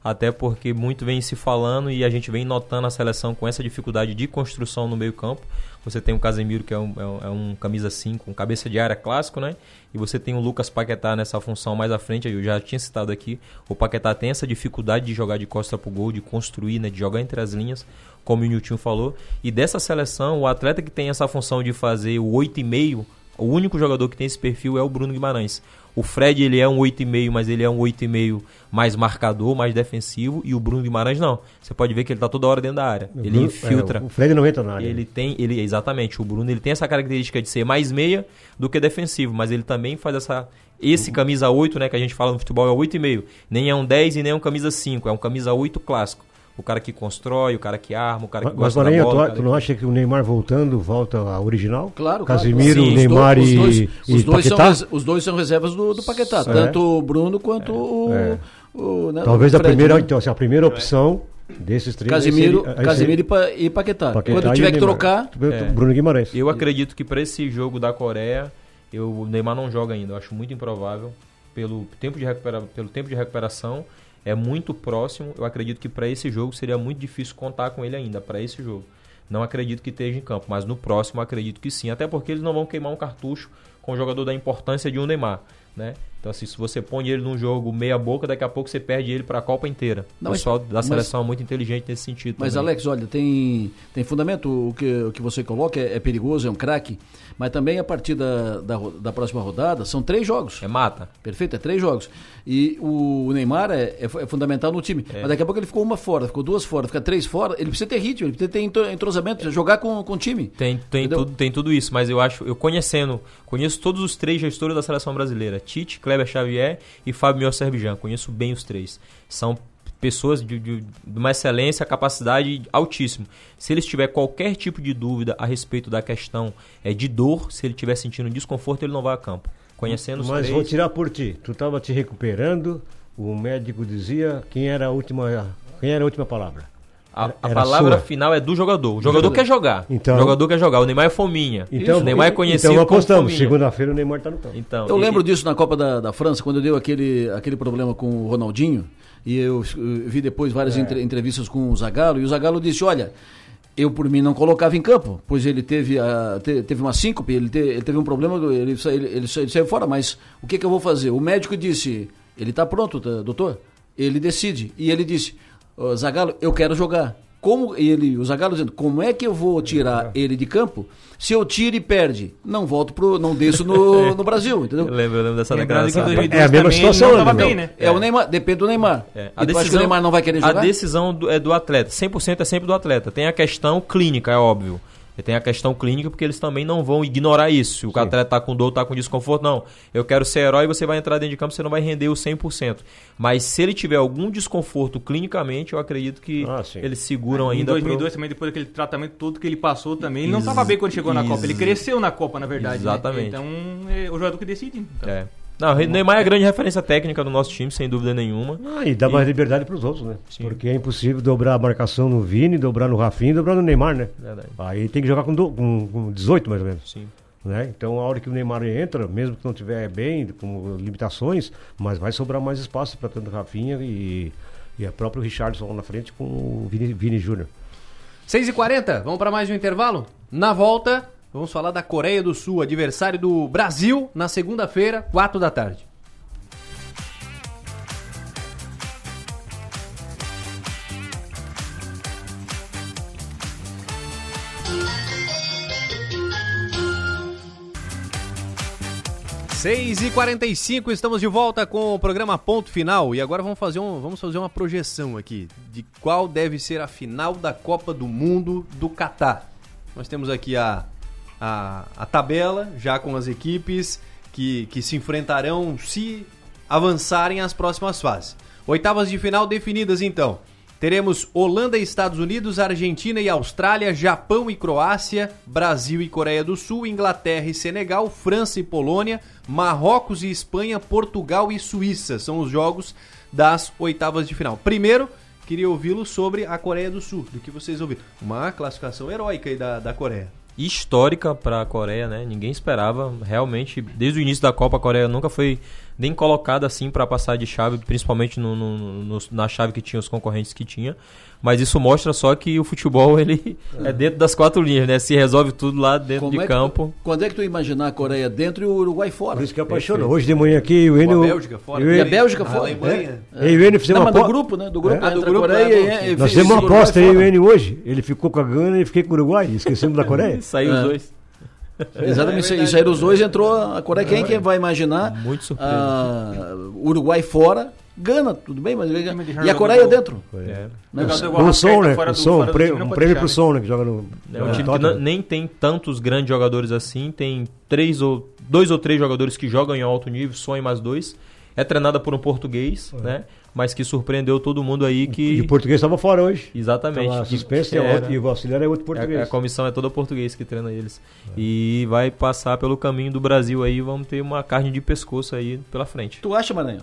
Até porque muito vem se falando e a gente vem notando a seleção com essa dificuldade de construção no meio-campo. Você tem o Casemiro, que é um, é um- é camisa 5, um cabeça de área clássico, né? E você tem o Lucas Paquetá nessa função mais à frente. Eu já tinha citado aqui. O Paquetá tem essa dificuldade de jogar de costa pro gol, de construir, né? De jogar entre as linhas, como o Nilton falou. E dessa seleção, o atleta que tem essa função de fazer o 8,5 o único jogador que tem esse perfil é o Bruno Guimarães. O Fred ele é um 8,5, mas ele é um 8,5 mais marcador, mais defensivo, e o Bruno Guimarães não. Você pode ver que ele tá toda hora dentro da área. O ele Bruno- infiltra. é, o Fred não entra na área. Ele tem, ele exatamente, o Bruno ele tem essa característica de ser mais meia do que defensivo, mas ele também faz essa esse camisa 8, né, que a gente fala no futebol é 8,5. Nem é um 10 e nem é um camisa 5, é um camisa 8 clássico. O cara que constrói, o cara que arma, o cara que Mas, mas gosta Maranhão, da tu, bola. a- o cara tu não acha que o Neymar voltando volta ao original? Claro, claro. Casimiro, Sim, os Neymar dois- e, os dois, e os dois são, os dois são reservas do, do Paquetá, É. tanto o Bruno quanto o, É. o, né, Talvez o a Fred, primeira, né? então, assim, a primeira opção desses três. Casimiro, seria- Casimiro seria e, Pa- e Paquetá. Paquetá Quando tiver que trocar, É. Bruno Guimarães. Eu acredito que para esse jogo da Coreia, eu, o Neymar não joga ainda. Eu acho muito improvável pelo tempo de, recupera, pelo tempo de recuperação. É muito próximo. Eu acredito que para esse jogo seria muito difícil contar com ele ainda para esse jogo. Não acredito que esteja em campo, mas no próximo acredito que sim. Até porque eles não vão queimar um cartucho com um jogador da importância de um Neymar, né? Então assim, se você põe ele num jogo meia boca, daqui a pouco você perde ele para a Copa inteira. Não, o mas- pessoal da mas- seleção é muito inteligente nesse sentido. Mas, também. Alex, olha, tem, tem fundamento o que, o que você coloca, é, é perigoso, é um craque, mas também a partir da, da, da próxima rodada são três jogos. É mata. Perfeito, é três jogos. E o Neymar é, é é fundamental no time. Mas daqui a pouco ele ficou uma fora, ficou duas fora, fica três fora. Ele precisa ter ritmo, ele precisa ter entro- entrosamento, jogar com, com o time. Tem, tem, Entendeu? tudo, tem tudo isso, mas eu acho, eu conhecendo, conheço todos os três gestores da seleção brasileira: Tite, Kleber Xavier e Fábio Serbijan. Conheço bem os três. São pessoas de, de, de uma excelência, capacidade altíssima. Se eles tiver qualquer tipo de dúvida a respeito da questão é, de dor, se ele estiver sentindo desconforto, ele não vai a campo. Conhecendo os Mas três. vou tirar por ti. Tu estava te recuperando, o médico dizia quem era a última, quem era a última palavra. A, a palavra sua. final é do jogador. O jogador quer jogar. Então- o jogador quer jogar. O Neymar é fominha. Então, o Neymar é conhecido então apostamos. Segunda-feira o Neymar está no campo. Então, Eu e- lembro disso na Copa da, da França, quando deu aquele, aquele problema com o Ronaldinho, e eu, eh, vi depois várias entre- entrevistas com o Zagallo, e o Zagallo disse, olha, eu por mim não colocava em campo, pois ele teve, a, te- teve uma síncope, ele, te- ele teve um problema, ele, ele, ele ele saiu fora, mas o que, que eu vou fazer? O médico disse, ele está pronto, tá, doutor? Ele decide, e ele disse, "Ô, Zagallo, eu quero jogar. Como ele, o Zagallo dizendo, como é que eu vou tirar ele de campo? Se eu tiro e perde, não volto pro, não desço no, no Brasil, entendeu? Eu lembro, eu lembro dessa declaração. em 2002 É a mesma também situação, não tava né, bem, né? É, o Neymar, depende do Neymar. É, acha que o Neymar não vai querer jogar? A decisão do- é do atleta. 100% é sempre do atleta. Tem a questão clínica, é óbvio. E Tem a questão clínica porque eles também não vão ignorar isso. Se o atleta tá com dor, tá com desconforto, não. Eu quero ser herói, você vai entrar dentro de campo, você não vai render o 100%. Mas se ele tiver algum desconforto clinicamente, eu acredito que Ah, sim. eles seguram Em ainda 2002 também, depois daquele tratamento todo que ele passou também, ele não estava bem quando chegou na Ex- Copa. Ele cresceu na Copa, na verdade. né? Exatamente. Então, é o jogador que decide. Então. pro... É. Não, o Neymar é a grande referência técnica do nosso time, sem dúvida nenhuma. Ah, e dá mais liberdade para os outros, né? Porque é impossível dobrar a marcação no Vini, dobrar no Rafinha e dobrar no Neymar, né? Verdade. Aí tem que jogar com, do- com- com 18 mais ou menos. Sim. Né? Então a hora que o Neymar entra, mesmo que não tiver bem, com limitações, mas vai sobrar mais espaço para tanto o Rafinha e, e a próprio Richardson lá na frente com o Vini, Vini Júnior. 6h40, vamos para mais um intervalo? Na volta, Vamos falar da Coreia do Sul, adversário do Brasil, na segunda-feira, 4 da tarde. Seis e quarenta estamos de volta com o programa Ponto Final e agora vamos fazer, um, vamos fazer uma projeção aqui de qual deve ser a final da Copa do Mundo do Catar. Nós temos aqui a a, a tabela já com as equipes que, que se enfrentarão se avançarem às próximas fases. Oitavas de final definidas então. Teremos Holanda e Estados Unidos, Argentina e Austrália, Japão e Croácia, Brasil e Coreia do Sul, Inglaterra e Senegal, França e Polônia, Marrocos e Espanha, Portugal e Suíça. São os jogos das oitavas de final. Primeiro, queria ouvi-lo sobre a Coreia do Sul, do que vocês ouviram. Uma classificação heróica aí da, da Coreia. Histórica para a Coreia, né? Ninguém esperava. Realmente, desde o início da Copa, a Coreia nunca foi nem colocada assim para passar de chave, principalmente no, no, no, na chave que tinha os concorrentes que tinha. Mas isso mostra só que o futebol ele é, é dentro das quatro linhas, né? Se resolve tudo lá dentro Como de é campo. Que, quando é que tu imaginar a Coreia dentro e o Uruguai fora? Por isso que apaixonou. Hoje de manhã aqui o Enio. A Bélgica fora. E a Bélgica fora. É. E o Enio fizemos Não, uma mas do apo- grupo, né? Do grupo É. entre do grupo, Coreia é, e, e Nós fez fizemos uma aposta aí, o Enio hoje. Ele ficou com a Gana e fiquei com o Uruguai. Esquecemos da Coreia. Saiu É. os dois. Exatamente, e saíram os dois, entrou a Coreia. Quem que vai imaginar? Muito surpreso. Ah, Uruguai fora, Gana, tudo bem, mas e a Coreia dentro. É. Né? Jogador igual O Arrascaeta som, né? fora O do- som, fora time não um prêmio pro né? som, né? Que joga no. É um time que nem tem tantos grandes jogadores assim, tem três ou dois ou três jogadores que jogam em alto nível, só em mais dois. É treinada por um português, né? Mas que surpreendeu todo mundo aí E que o português estava fora hoje. exatamente Tava que- suspenso que e, e o auxiliar é outro português. a, a comissão é toda português que treina eles. E vai passar pelo caminho do Brasil aí, vamos ter uma carne de pescoço aí pela frente. Tu acha, Maranhão?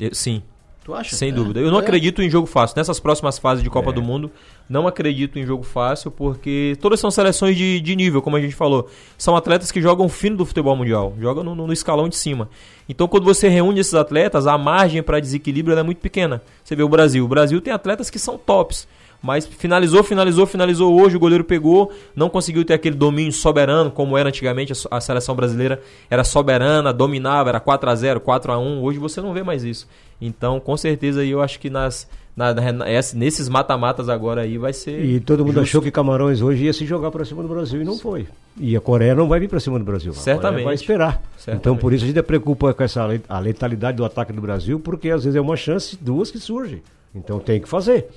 Eu- sim, Tu acha? sem É. dúvida. Eu não É. acredito em jogo fácil. Nessas próximas fases de Copa É. do Mundo, não acredito em jogo fácil, porque todas são seleções de, de nível, como a gente falou. São atletas que jogam fino do futebol mundial, jogam no, no escalão de cima. Então, quando você reúne esses atletas, a margem para desequilíbrio é muito pequena. Você vê o Brasil. O Brasil tem atletas que são tops. Mas finalizou, finalizou, finalizou hoje, o goleiro pegou, não conseguiu ter aquele domínio soberano, como era antigamente, a seleção brasileira era soberana, dominava, era 4 a 0 4 a 1 hoje você não vê mais isso. Então, com certeza, eu acho que nas, na- na- esse- nesses mata-matas agora aí vai ser. E todo mundo justo. achou que Camarões hoje ia se jogar para cima do Brasil e não foi. E a Coreia não vai vir para cima do Brasil. Certamente. vai esperar. Certamente. Então por isso a gente preocupa com essa a letalidade do ataque do Brasil, porque às vezes é uma chance, duas que surgem. Então tem que fazer,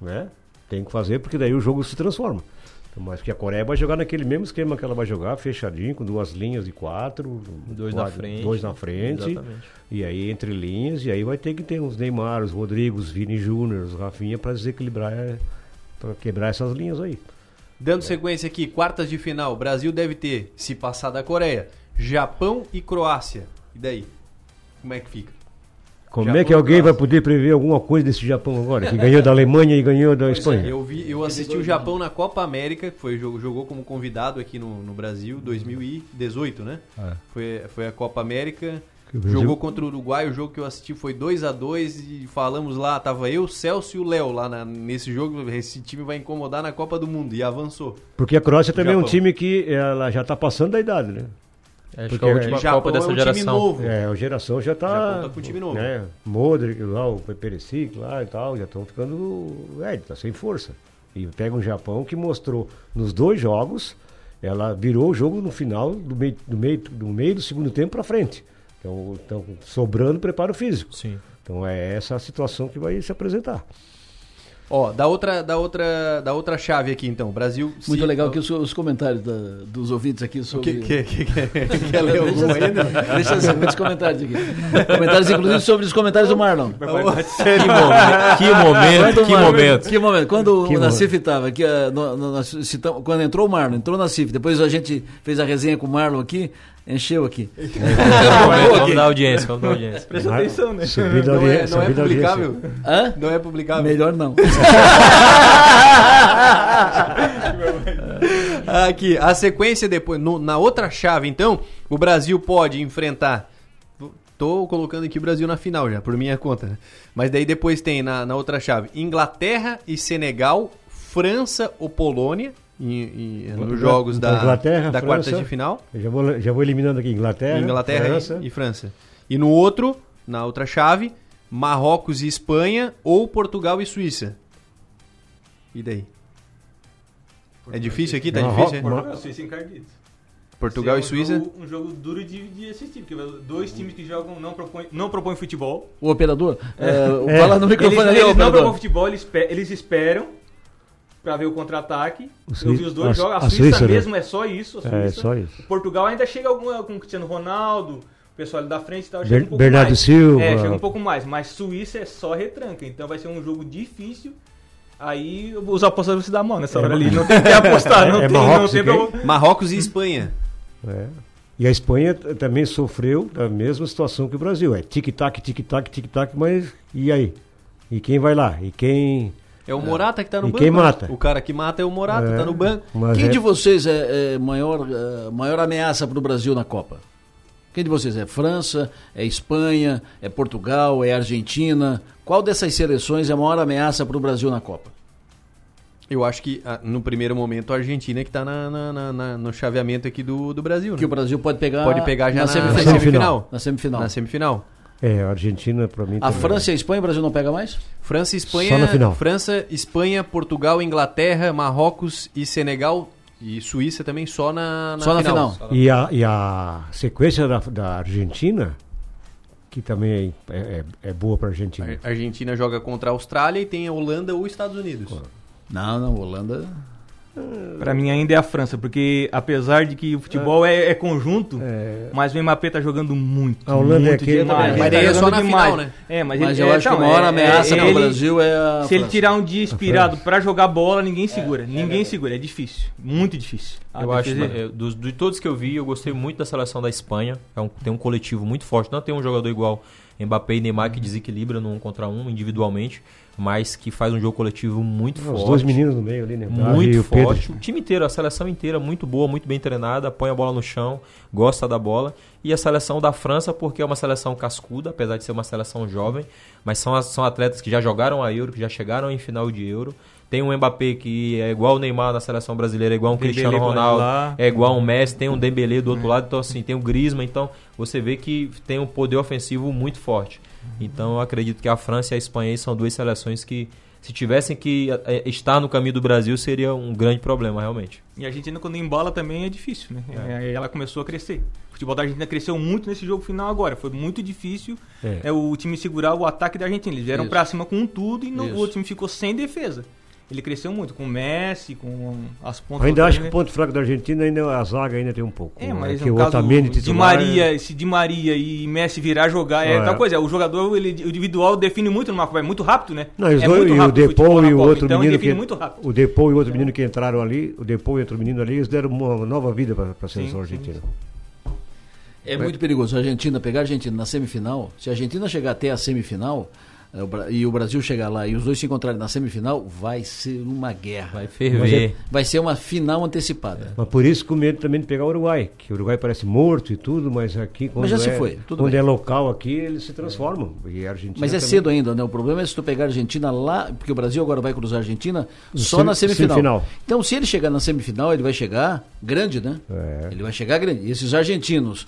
né? Tem que fazer porque daí o jogo se transforma. Então, mas que a Coreia vai jogar naquele mesmo esquema que ela vai jogar, fechadinho, com duas linhas de quatro, Dois na quatro- frente. dois na frente, Exatamente. e aí entre linhas, e aí vai ter que ter os Neymar, os Rodrigo, os Vini Júnior, os Rafinha para desequilibrar, para quebrar essas linhas aí. Dando sequência aqui, quartas de final, o Brasil deve ter, se passar da Coreia, Japão e Croácia. E daí? Como é que fica? Como Japão é que alguém vai poder prever alguma coisa desse Japão agora? Que ganhou da Alemanha e ganhou da Espanha. Eu vi, eu assisti o Japão na Copa América, que foi jogo, jogou como convidado aqui no, no Brasil, 2018, né? É. Foi, foi a Copa América. Jogou contra o Uruguai, o jogo que eu assisti foi 2 a 2 e falamos lá, tava eu, Celso e o Léo lá na- nesse jogo, esse time vai incomodar na Copa do Mundo e avançou. Porque a Croácia também é um Japão. time que ela já está passando da idade, né? Acho Porque que é a o última Japão Copa dessa é um time geração. novo. É, a geração já está. Japão tá com um time novo. Né? Modric lá, o Perisic lá e tal, já estão ficando. É, tá sem força. E pega um Japão que mostrou nos dois jogos, ela virou o jogo no final, do meio do, meio, do, meio do segundo tempo para frente. Então, então, sobrando preparo físico. Sim. Então é essa a situação que vai se apresentar. Ó, da outra, da outra, da outra chave aqui então, Brasil. se- Muito legal aqui os, os comentários da- dos ouvintes aqui O sobre. que, que, que, que, quer ler algum ainda? Deixa assim, muitos comentários aqui. Comentários, inclusive, sobre os comentários do Marlon. Que momento, que momento, que momento. Que momento. Quando Que o Nassif estava aqui, ah, no- no- nós citamos- quando entrou o Marlon, entrou o Nassif, depois a gente fez a resenha com o Marlon aqui, encheu aqui. Vamos dar audiência, vamos dar audiência. Presta atenção, né? Subindo a Não é, não é publicável? Hã? Não é publicável? Melhor não. Aqui, a sequência depois, no- na outra chave, então, o Brasil pode enfrentar. Tô colocando aqui o Brasil na final já, por minha conta. né? Mas daí depois tem na, na outra chave Inglaterra e Senegal, França ou Polônia, em- em- nos jogos da, Inglaterra, da França. quarta de final. Eu já vou, já vou eliminando aqui Inglaterra, Inglaterra e- França. e França. E no outro, na outra chave, Marrocos e Espanha ou Portugal e Suíça. E daí? É difícil aqui? Tá Marro- difícil? é? Ma- Portugal, Suíça e encardido. Portugal e um Suíça? jogo- um jogo duro de, de assistir, porque dois times que jogam não propõem, não propõem futebol. O operador, é, É. fala no microfone eles, ali, eles não propõem futebol, eles, eles esperam pra ver o contra-ataque. Eu vi os dois a- jogos. A, a Suíça, Suíça, né? mesmo é só isso. A É, Suíça. só isso. Portugal ainda chega alguma, com o Cristiano Ronaldo, o pessoal ali da frente e tal. Ber- Chega um pouco Bernardo mais. Silva. É, chega um pouco mais. Mas Suíça é só retranca. Então vai ser um jogo difícil. Aí os apostadores vão se dar mão nessa hora ali. Não tem que apostar. Não É tem, Marrocos não e tem pra- Marrocos e Espanha. É. E a Espanha também sofreu a mesma situação que o Brasil. É tic-tac, tic-tac, tic-tac, mas e aí? E quem vai lá? E quem. É o Morata que tá no E banco. quem né? mata? O cara que mata é o Morata, É. tá no banco. Mas Quem é- de vocês é, é maior, é, maior ameaça para o Brasil na Copa? Quem de vocês é França, é Espanha, é Portugal, é Argentina? Qual dessas seleções é a maior ameaça para o Brasil na Copa? Eu acho que ah, no primeiro momento a Argentina é que tá na, na- na- na- no chaveamento aqui do, do Brasil. né? Que o Brasil pode pegar, Pode pegar já na, semifinal. na semifinal. Na semifinal. Na semifinal. É, a Argentina, pra mim. A também. França e a Espanha, o Brasil não pega mais? França, e Espanha, Só na final. França, Espanha, Portugal, Inglaterra, Marrocos e Senegal e Suíça também só na, na Só na final. E a, e a sequência da, da Argentina, que também é, é, é boa pra Argentina. A Argentina joga contra a Austrália e tem a Holanda ou Estados Unidos. Não, não, Holanda. Pra mim ainda é a França, porque apesar de que o futebol é, é conjunto, É. mas o Mbappé tá jogando muito. A Holanda é muito aquele demais. também. Ele Mas tá daí é só na demais. final, né? É, mas, Mas ele, eu é, acho que a maior é- ameaça é- para o ele- Brasil é a Se ele França. tirar um dia inspirado pra jogar bola, ninguém segura. ninguém segura, é difícil. Muito difícil. A Eu acho, defesa- é, dos, de todos que eu vi, eu gostei muito da seleção da Espanha. É um- tem um coletivo muito forte. Não tem um jogador igual Mbappé e Neymar que desequilibra no um contra um individualmente, mas que faz um jogo coletivo muito Os forte. dois meninos no meio ali, né? Muito e o Pedro. forte. O time inteiro, a seleção inteira, muito boa, muito bem treinada, põe a bola no chão, gosta da bola. E a seleção da França, porque é uma seleção cascuda, apesar de ser uma seleção jovem, mas são, são atletas que já jogaram a Euro, que já chegaram em final de Euro. Tem um Mbappé que é igual o Neymar na seleção brasileira, é igual um Dembélé Cristiano Ronaldo, é igual um Messi, tem um Dembélé do outro lado, então assim, tem o Griezmann, então você vê que tem um poder ofensivo muito forte. Então eu acredito que a França e a Espanha são duas seleções que se tivessem que eh, estar no caminho do Brasil seria um grande problema realmente. E a Argentina, quando embola, também é difícil, né? Aí ela começou a crescer. O futebol da Argentina cresceu muito nesse jogo final agora. Foi muito difícil É. é. o time segurar o ataque da Argentina. Eles vieram pra cima com tudo e não- o time ficou sem defesa. Ele cresceu muito, com o Messi, com as pontas. Ainda acho que o ponto fraco da Argentina ainda a zaga ainda tem um pouco. É, mas que no o caso Otamendi de titular- Maria, se de Maria e Messi virar jogar é É. tal coisa. O jogador, ele, o individual define muito numa Copa, é muito rápido, né? Não, e é dois, muito e o Depou e o outro então menino que muito rápido. o Depou e o outro menino que entraram ali, o Depou e outro menino ali, eles deram uma nova vida para a seleção Sim, sim, argentina. É muito perigoso a Argentina pegar a Argentina na semifinal. Se a Argentina chegar até a semifinal e o Brasil chegar lá e os dois se encontrarem na semifinal, vai ser uma guerra. Vai ferver. Vai ser uma final antecipada. Mas por isso com medo também de pegar o Uruguai, que o Uruguai parece morto e tudo, mas aqui quando, Mas já se é, foi, tudo quando bem. é local aqui, eles se transformam. E a Argentina Mas é também. cedo ainda, né? O problema é se tu pegar a Argentina lá, porque o Brasil agora vai cruzar a Argentina só sem- na semifinal. semifinal. Então, se ele chegar na semifinal, ele vai chegar grande, né? É. Ele vai chegar grande. E esses argentinos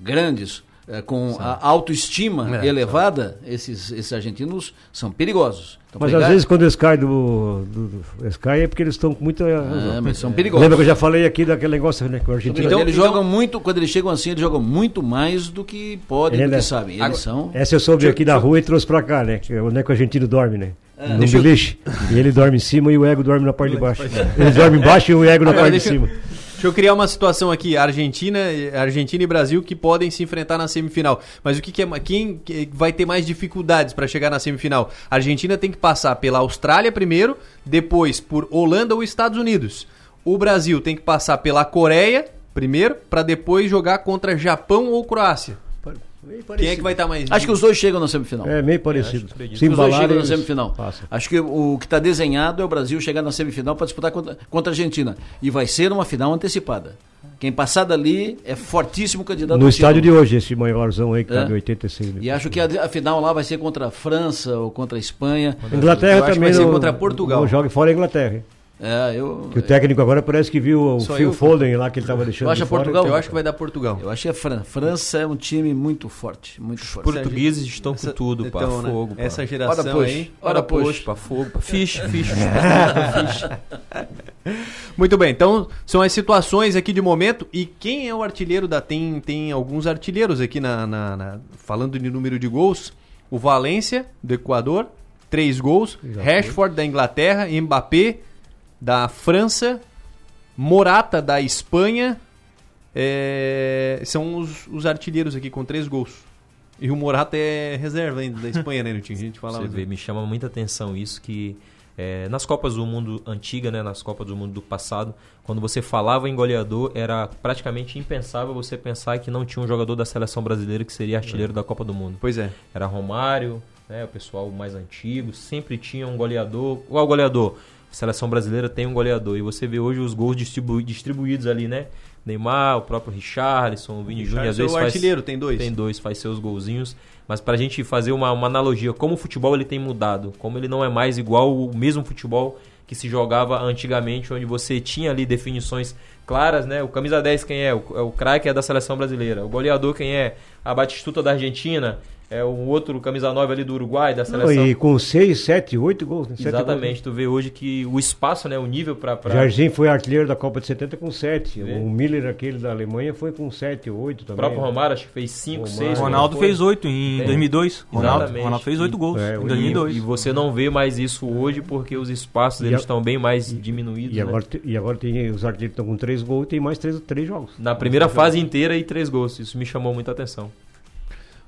grandes, eh, com a autoestima É, elevada, esses, esses argentinos são perigosos. Então, Mas pegar- às vezes quando eles caem do, do, do eles caem é porque eles estão com muita. Ah, mas são perigosos. Lembra que eu já falei aqui daquele negócio né, que o argentino. Então, eles jogam muito, quando eles chegam assim, eles jogam muito mais do que podem, Ele do que é- sabem. Eles são. Essa eu soube aqui da rua e trouxe pra cá, né? Onde é que o argentino dorme, né? no Deixa eu- beliche. E ele dorme em cima e o ego dorme na parte de baixo. Ele dorme embaixo e o ego na Agora, parte de eu- cima. Deixa eu criar uma situação aqui, Argentina, Argentina e Brasil que podem se enfrentar na semifinal. Mas o que, que é quem que vai ter mais dificuldades para chegar na semifinal? A Argentina tem que passar pela Austrália primeiro, depois por Holanda ou Estados Unidos. O Brasil tem que passar pela Coreia primeiro, para depois jogar contra Japão ou Croácia. Quem é que vai estar mais Acho que os dois chegam na semifinal. É meio parecido. acho que acredito. Se Os dois chegam na semifinal. passam. Acho que o que está desenhado é o Brasil chegar na semifinal para disputar contra, contra a Argentina. E vai ser uma final antecipada. Quem passar dali é fortíssimo candidato No estádio de hoje, esse maiorzão aí que É. tá de 86 mil. E acho que a, a final lá vai ser contra a França ou contra a Espanha. Inglaterra acho também vai ser contra Portugal. não joga fora a Inglaterra. É, eu. Que o técnico agora parece que viu o Só Phil eu- Foden lá que ele estava deixando Eu acho de fora. Portugal. Eu acho que vai dar Portugal. Eu acho que é Fran. França é um time muito forte, muito forte. Portugueses estão com tudo, pá. Então, né, Fogo, pá. essa geração Ora, puxa. aí. Ora, puxa. pá, fogo, pá. Fish, fish. Muito bem, então são as situações aqui de momento. E quem é o artilheiro da. Tem, tem alguns artilheiros aqui na, na- na- Falando de número de gols. O Valência, do Equador, três gols. Rashford, da Inglaterra. Mbappé, da França. Morata, da Espanha. É, são os, os artilheiros aqui com três gols. E o Morata é reserva ainda da Espanha, né, Nutinho? A gente falava. Você vê, me chama muita atenção isso que é, nas Copas do Mundo antiga, né, nas Copas do Mundo do passado, quando você falava em goleador, era praticamente impensável você pensar que não tinha um jogador da seleção brasileira que seria artilheiro da Copa do Mundo. Pois é. Era Romário, né, o pessoal mais antigo, sempre tinha um goleador. Qual goleador? A seleção brasileira tem um goleador. E você vê hoje os gols distribu- distribuídos ali, né? Neymar, o próprio Richarlison, o Vini Júnior, às é vezes o faz, artilheiro, tem dois. Tem dois, faz seus golzinhos. Mas pra gente fazer uma, uma analogia, como o futebol ele tem mudado, como ele não é mais igual o mesmo futebol que se jogava antigamente, onde você tinha ali definições claras, né? O camisa 10 quem é? O, é o craque é da seleção brasileira. O goleador quem é? A Batistuta da Argentina. É o outro camisa 9 ali do Uruguai, da Não, seleção. e com 6, 7, 8 gols. né? Sete Exatamente, tu vê hoje que o espaço, né, o nível pra... pra... Jardim foi artilheiro da Copa de 70 com 7. Vê. O Miller, aquele da Alemanha, foi com 7, 8 O também. próprio Romário acho que fez 5, Romário. 6. Ronaldo fez 8 em 2002. Ronaldo. Ronaldo fez 8 gols É, em e- 2002. E você não vê mais isso hoje porque os espaços E deles estão bem mais diminuídos. E né? agora, e agora tem, os artilheiros estão com 3 gols e tem mais 3, três jogos. Na primeira fase inteira e três gols. Isso me chamou muita atenção.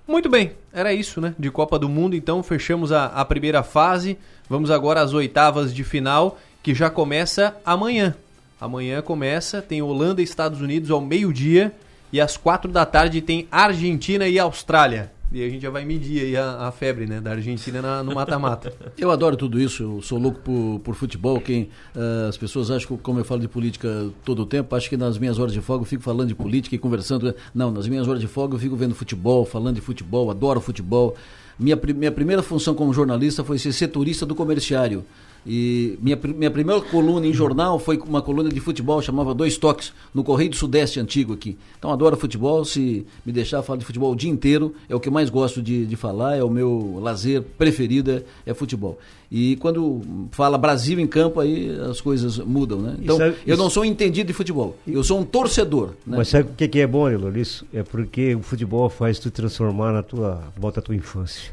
Muito bem, era isso, né? De Copa do Mundo, então fechamos a, a primeira fase. Vamos agora às oitavas de final, que já começa amanhã. Amanhã começa, tem Holanda e Estados Unidos ao meio-dia. E às quatro da tarde tem Argentina e Austrália. E a gente já vai medir aí a, a febre, né? Da Argentina na- no mata-mata. Eu adoro tudo isso, eu sou louco por, por futebol. Quem, ah, as pessoas acham que, como eu falo de política todo o tempo, acho que nas minhas horas de folga eu fico falando de política e conversando. Não, nas minhas horas de folga eu fico vendo futebol, falando de futebol, adoro futebol. Minha, minha primeira função como jornalista foi ser setorista do comerciário. E minha, minha primeira coluna em jornal foi uma coluna de futebol, chamava Dois Toques, no Correio do Sudeste antigo aqui. Então adoro futebol, se me deixar falar de futebol o dia inteiro, é o que eu mais gosto de, de falar, é o meu lazer preferido, é, é futebol. E quando fala Brasil em campo, aí as coisas mudam, né? Então, sabe- eu isso- não sou um entendido de futebol, eu sou um torcedor. Né? Mas sabe o que, que é bom, Elor? Isso é porque o futebol faz tu transformar na tua. volta à tua infância.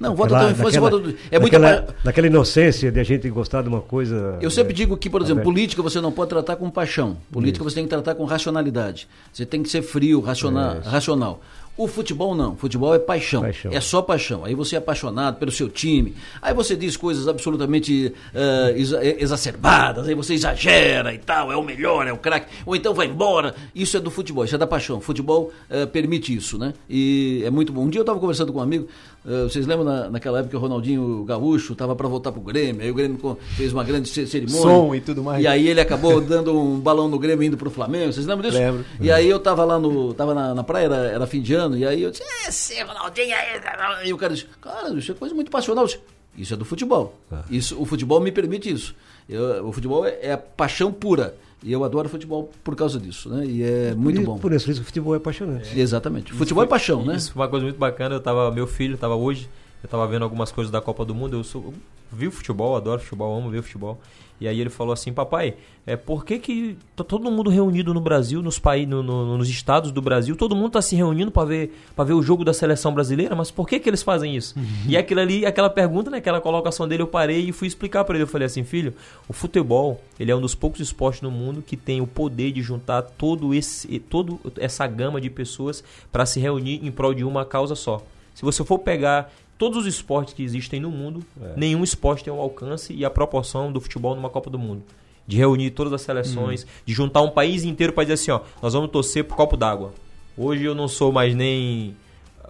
Não, volta à tua infância, naquela- volta- é muita naquela, pa- naquela inocência de a gente gostar de uma coisa. Eu sempre digo que, por exemplo, É. política você não pode tratar com paixão. Política você tem que tratar com racionalidade. Você tem que ser frio, racional. É isso. racional. O futebol não. Futebol é paixão. Paixão. É só paixão. Aí você é apaixonado pelo seu time. Aí você diz coisas absolutamente eh, exacerbadas. Aí você exagera e tal. É o melhor, é o craque. Ou então vai embora. Isso é do futebol. Isso é da paixão. Futebol eh, permite isso, né? E é muito bom. Um dia eu estava conversando com um amigo. Eh, vocês lembram na, naquela época que o Ronaldinho Gaúcho estava para voltar pro Grêmio. Aí o Grêmio fez uma grande ce- cerimônia. Som e tudo mais. E aí ele acabou dando um balão no Grêmio indo pro Flamengo. Vocês lembram disso? Lembro. E aí eu tava lá no. Tava na, na praia, era, era fim de ano, e aí eu disse, é, esse Ronaldinho aí. E o cara disse, cara, isso é coisa muito passional. Disse, Isso é do futebol. Isso, o futebol me permite isso. Eu- o futebol é, é a paixão pura. E eu adoro futebol por causa disso, né? E é muito E bom. Por isso, isso que o futebol é apaixonante. Exatamente. Futebol é paixão, né? Isso foi uma coisa muito bacana. Eu tava, meu filho tava hoje, eu tava vendo algumas coisas da Copa do Mundo. Eu sou, eu vi o futebol, adoro futebol, amo ver futebol. E aí ele falou assim, papai, é por que que tá todo mundo reunido no Brasil, nos países, no, no- nos estados do Brasil, todo mundo tá se reunindo para ver para ver o jogo da seleção brasileira, mas por que que eles fazem isso? E aquilo ali, aquela pergunta, né, aquela colocação dele, eu parei e fui explicar para ele. Eu falei assim, filho, o futebol, ele é um dos poucos esportes no mundo que tem o poder de juntar todo esse todo essa gama de pessoas para se reunir em prol de uma causa só. Se você for pegar todos os esportes que existem no mundo, nenhum esporte tem o alcance e a proporção do futebol numa Copa do Mundo. De reunir todas as seleções, de juntar um país inteiro para dizer assim, ó, nós vamos torcer pro copo d'água. Hoje eu não sou mais nem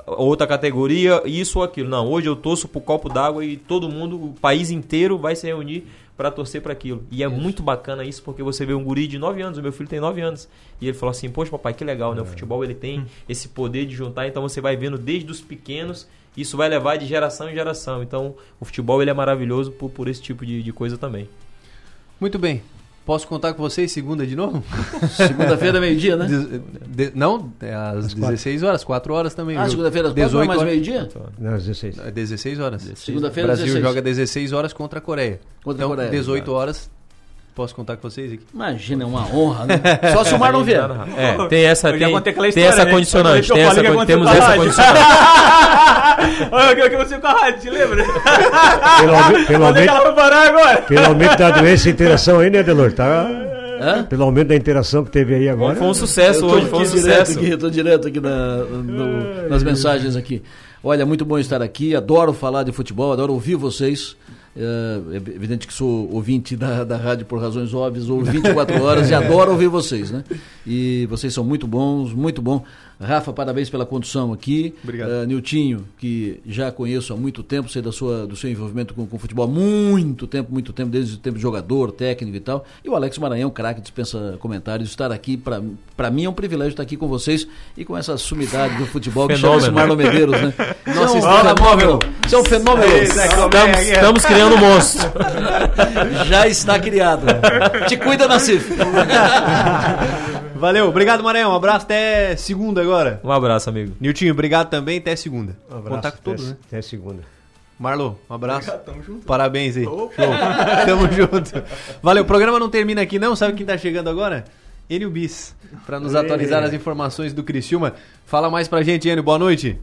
outra categoria, isso ou aquilo. Não, hoje eu torço pro copo d'água e todo mundo, o país inteiro vai se reunir para torcer para aquilo. E é muito bacana isso porque você vê um guri de 9 anos, o meu filho tem 9 anos, e ele falou assim: "Poxa, papai, que legal, né? O futebol ele tem esse poder de juntar, então você vai vendo desde os pequenos, isso vai levar de geração em geração. Então, o futebol ele é maravilhoso por, por esse tipo de, de coisa também. Muito bem. Posso contar com vocês segunda de novo? Segunda-feira, meio-dia, né? Des- de- não, é às 16 horas, 4 horas também. Ah, segunda-feira às quatro, mais meio-dia? Não, às 16. É 16 horas. Segunda-feira, O Brasil 16. joga 16 horas contra a Coreia. Contra a então, Coreia. 18 horas. Posso contar com vocês aqui? Imagina, é uma honra, né? Só se o Mar não vier. É, tem essa, Eu já tem, tem essa né? condicionante. Tem essa, con- temos essa condicionante. Olha o que aconteceu com a rádio, te lembra? Pelo, aumento- pelo, Onde é ela aumento, vai parar agora? pelo aumento da doença e interação aí, né, Delor? Tá? Hã? Pelo aumento da interação que teve aí agora. Foi um sucesso hoje, foi um direto sucesso. aqui, tô direto aqui na- no- nas mensagens aqui. Olha, muito bom estar aqui, adoro falar de futebol, adoro ouvir vocês. É evidente que sou ouvinte da, da rádio por razões óbvias, ouvo 24 horas e adoro ouvir vocês, né? E vocês são muito bons, muito bom. Rafa, parabéns pela condução aqui. Obrigado. Eh, Niltinho, que já conheço há muito tempo, sei da sua, do seu envolvimento com, com futebol há muito tempo, muito tempo, desde o tempo de jogador, técnico e tal. E o Alex Maranhão, craque, dispensa comentários. Estar aqui, pra mim é um privilégio estar aqui com vocês e com essa sumidade do futebol que chama-se. Marlon Medeiros, né? Nossa Isso é um fenômeno. Isso é um fenômeno. Estamos, estamos criando um monstro. Já está criado. Te cuida, Nassif. Valeu, obrigado, Maranhão. Um abraço até segunda agora. Um abraço, amigo. Niltinho, obrigado também, até segunda. Um abraço, Contato até, todos, né? até segunda. Marlon, um abraço. Parabéns aí. Show. Tamo junto. Valeu, o programa não termina aqui não, sabe quem tá chegando agora? Enio Bis, pra nos atualizar as informações do Criciúma. Fala mais pra gente, Enio, boa noite.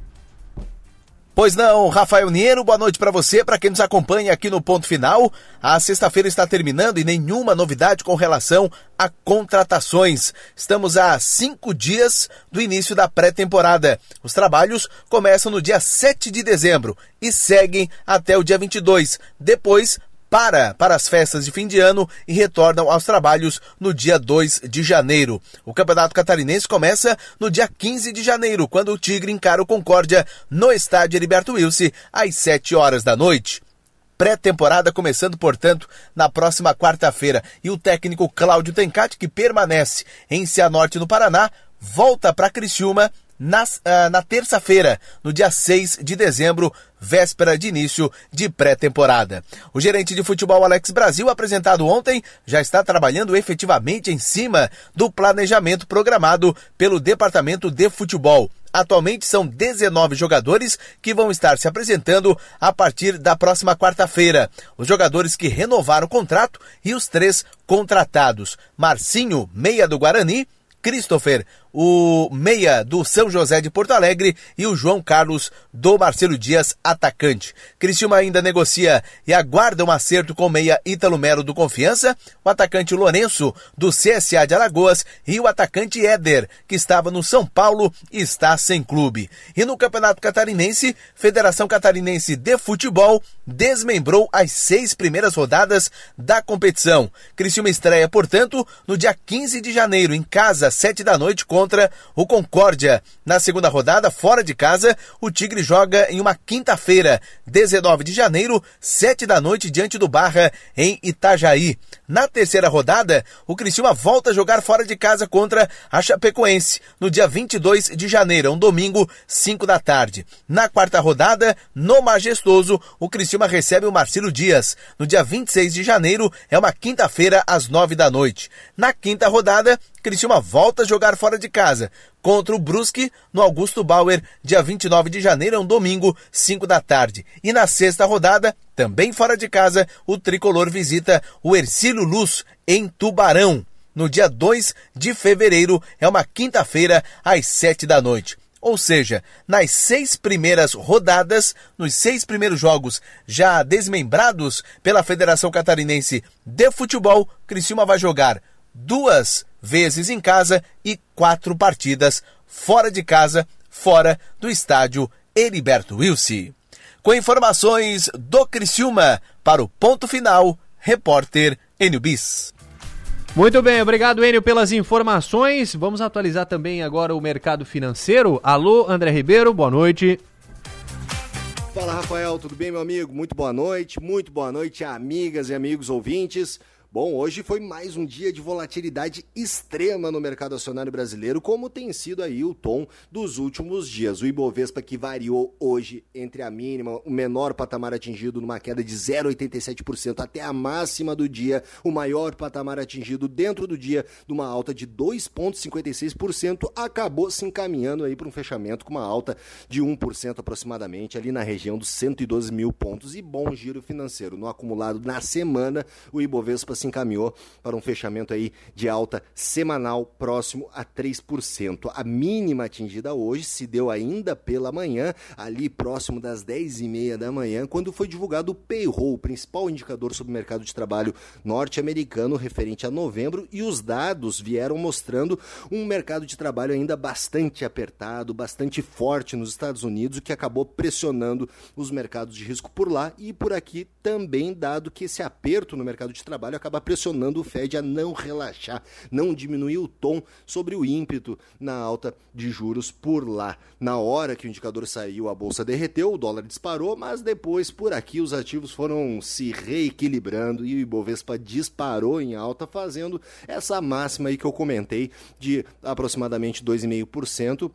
Pois não, Rafael Niero, boa noite para você, para quem nos acompanha aqui no Ponto Final. A sexta-feira está terminando e nenhuma novidade com relação a contratações. Estamos a cinco dias do início da pré-temporada. Os trabalhos começam no dia 7 de dezembro e seguem até o dia 22. Depois, para para as festas de fim de ano e retornam aos trabalhos no dia 2 de janeiro. O Campeonato Catarinense começa no dia 15 de janeiro, quando o Tigre encara o Concórdia no estádio Heriberto Wilson às 7 horas da noite. Pré-temporada começando, portanto, na próxima quarta-feira. E o técnico Cláudio Tencati, que permanece em Cianorte, no Paraná, volta para Criciúma nas- ah, na terça-feira, no dia 6 de dezembro, véspera de início de pré-temporada. O gerente de futebol Alex Brasil, apresentado ontem, já está trabalhando efetivamente em cima do planejamento programado pelo Departamento de Futebol. Atualmente são 19 jogadores que vão estar se apresentando a partir da próxima quarta-feira. Os jogadores que renovaram o contrato e os três contratados: Marcinho, meia do Guarani, Christopher, o meia do São José de Porto Alegre e o João Carlos do Marcelo Dias, atacante. Criciúma ainda negocia e aguarda um acerto com o meia Ítalo Melo do Confiança, o atacante Lourenço do CSA de Alagoas e o atacante Éder, que estava no São Paulo e está sem clube. E no Campeonato Catarinense, Federação Catarinense de Futebol desmembrou as seis primeiras rodadas da competição. Criciúma estreia, portanto, no dia 15 de janeiro, em casa, sete da noite, contra o Concórdia. Na segunda rodada, fora de casa, o Tigre joga em uma quinta-feira, 19 de janeiro, sete da noite, diante do Barra, em Itajaí. Na terceira rodada, o Criciúma volta a jogar fora de casa contra a Chapecoense, no dia 22 de janeiro, um domingo, 5 da tarde. Na quarta rodada, no Majestoso, o Criciúma recebe o Marcelo Dias. No dia 26 de janeiro, é uma quinta-feira, às 9 da noite. Na quinta rodada, Criciúma volta a jogar fora de casa contra o Brusque no Augusto Bauer, dia 29 de janeiro, é um domingo, 5 da tarde. E na sexta rodada, também fora de casa, o tricolor visita o Ercílio Luz em Tubarão. No dia 2 de fevereiro, é uma quinta-feira, às 7 da noite. Ou seja, nas seis primeiras rodadas, nos seis primeiros jogos já desmembrados pela Federação Catarinense de Futebol, Criciúma vai jogar duas vezes em casa e quatro partidas fora de casa, fora do estádio Heriberto Wilson. Com informações do Criciúma para o ponto final, repórter Enio Bis. Muito bem, obrigado Enio pelas informações. Vamos atualizar também agora o mercado financeiro. Alô, André Ribeiro, boa noite. Fala Rafael, tudo bem meu amigo? Muito boa noite, muito boa noite amigas e amigos ouvintes. Bom, hoje foi mais um dia de volatilidade extrema no mercado acionário brasileiro, como tem sido aí o tom dos últimos dias. O Ibovespa que variou hoje entre a mínima, o menor patamar atingido numa queda de 0,87% até a máxima do dia, o maior patamar atingido dentro do dia, numa alta de 2,56%, acabou se encaminhando aí para um fechamento com uma alta de 1% aproximadamente ali na região dos 112 mil pontos e bom giro financeiro. No acumulado na semana, o Ibovespa se encaminhou para um fechamento aí de alta semanal próximo a 3%. A mínima atingida hoje se deu ainda pela manhã, ali próximo das 10h30 da manhã, quando foi divulgado o payroll, o principal indicador sobre o mercado de trabalho norte-americano referente a novembro, e os dados vieram mostrando um mercado de trabalho ainda bastante apertado, bastante forte nos Estados Unidos, o que acabou pressionando os mercados de risco por lá e por aqui também, dado que esse aperto no mercado de trabalho acaba pressionando o Fed a não relaxar, não diminuir o tom sobre o ímpeto na alta de juros por lá. Na hora que o indicador saiu, a bolsa derreteu, o dólar disparou, mas depois por aqui os ativos foram se reequilibrando e o Ibovespa disparou em alta, fazendo essa máxima aí que eu comentei de aproximadamente 2,5%.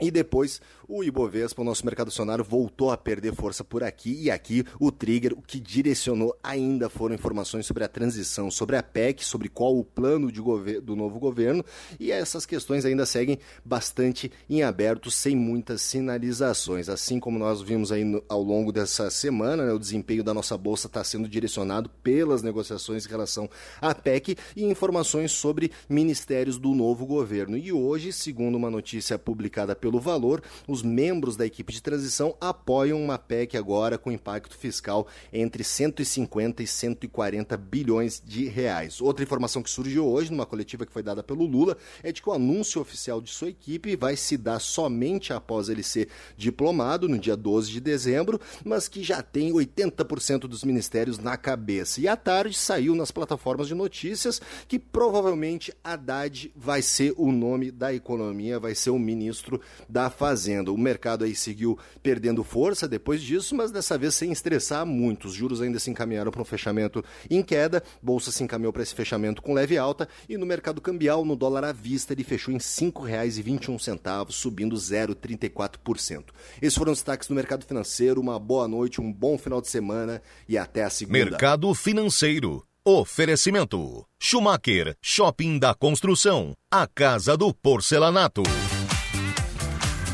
E depois o Ibovespa, o nosso mercado acionário, voltou a perder força por aqui e aqui o trigger, o que direcionou ainda foram informações sobre a transição, sobre a PEC, sobre qual o plano do novo governo e essas questões ainda seguem bastante em aberto, sem muitas sinalizações. Assim como nós vimos aí no, ao longo dessa semana, né, o desempenho da nossa bolsa está sendo direcionado pelas negociações em relação à PEC e informações sobre ministérios do novo governo. E hoje, segundo uma notícia publicada pelo Valor, os membros da equipe de transição apoiam uma PEC agora com impacto fiscal entre 150 e 140 bilhões de reais. Outra informação que surgiu hoje, numa coletiva que foi dada pelo Lula, é de que o anúncio oficial de sua equipe vai se dar somente após ele ser diplomado, no dia 12 de dezembro, mas que já tem 80% dos ministérios na cabeça. E à tarde saiu nas plataformas de notícias que provavelmente Haddad vai ser o nome da economia, vai ser o ministro da Fazenda. O mercado aí seguiu perdendo força depois disso, mas dessa vez sem estressar muito. Os juros ainda se encaminharam para um fechamento em queda, bolsa se encaminhou para esse fechamento com leve alta e no mercado cambial, no dólar à vista, ele fechou em R$ 5,21, subindo 0,34%. Esses foram os destaques do mercado financeiro. Uma boa noite, um bom final de semana e até a segunda. Mercado financeiro. Oferecimento: Schumacher, Shopping da Construção, a Casa do Porcelanato.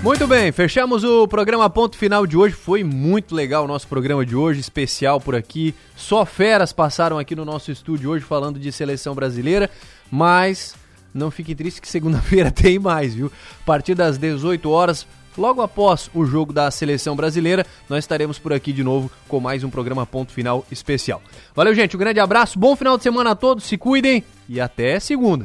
Muito bem, fechamos o programa Ponto Final de hoje. Foi muito legal o nosso programa de hoje, especial por aqui. Só feras passaram aqui no nosso estúdio hoje falando de seleção brasileira, mas não fique triste que segunda-feira tem mais, viu? A partir das 18 horas, logo após o jogo da seleção brasileira, nós estaremos por aqui de novo com mais um programa Ponto Final especial. Valeu, gente, um grande abraço, bom final de semana a todos, se cuidem e até segunda.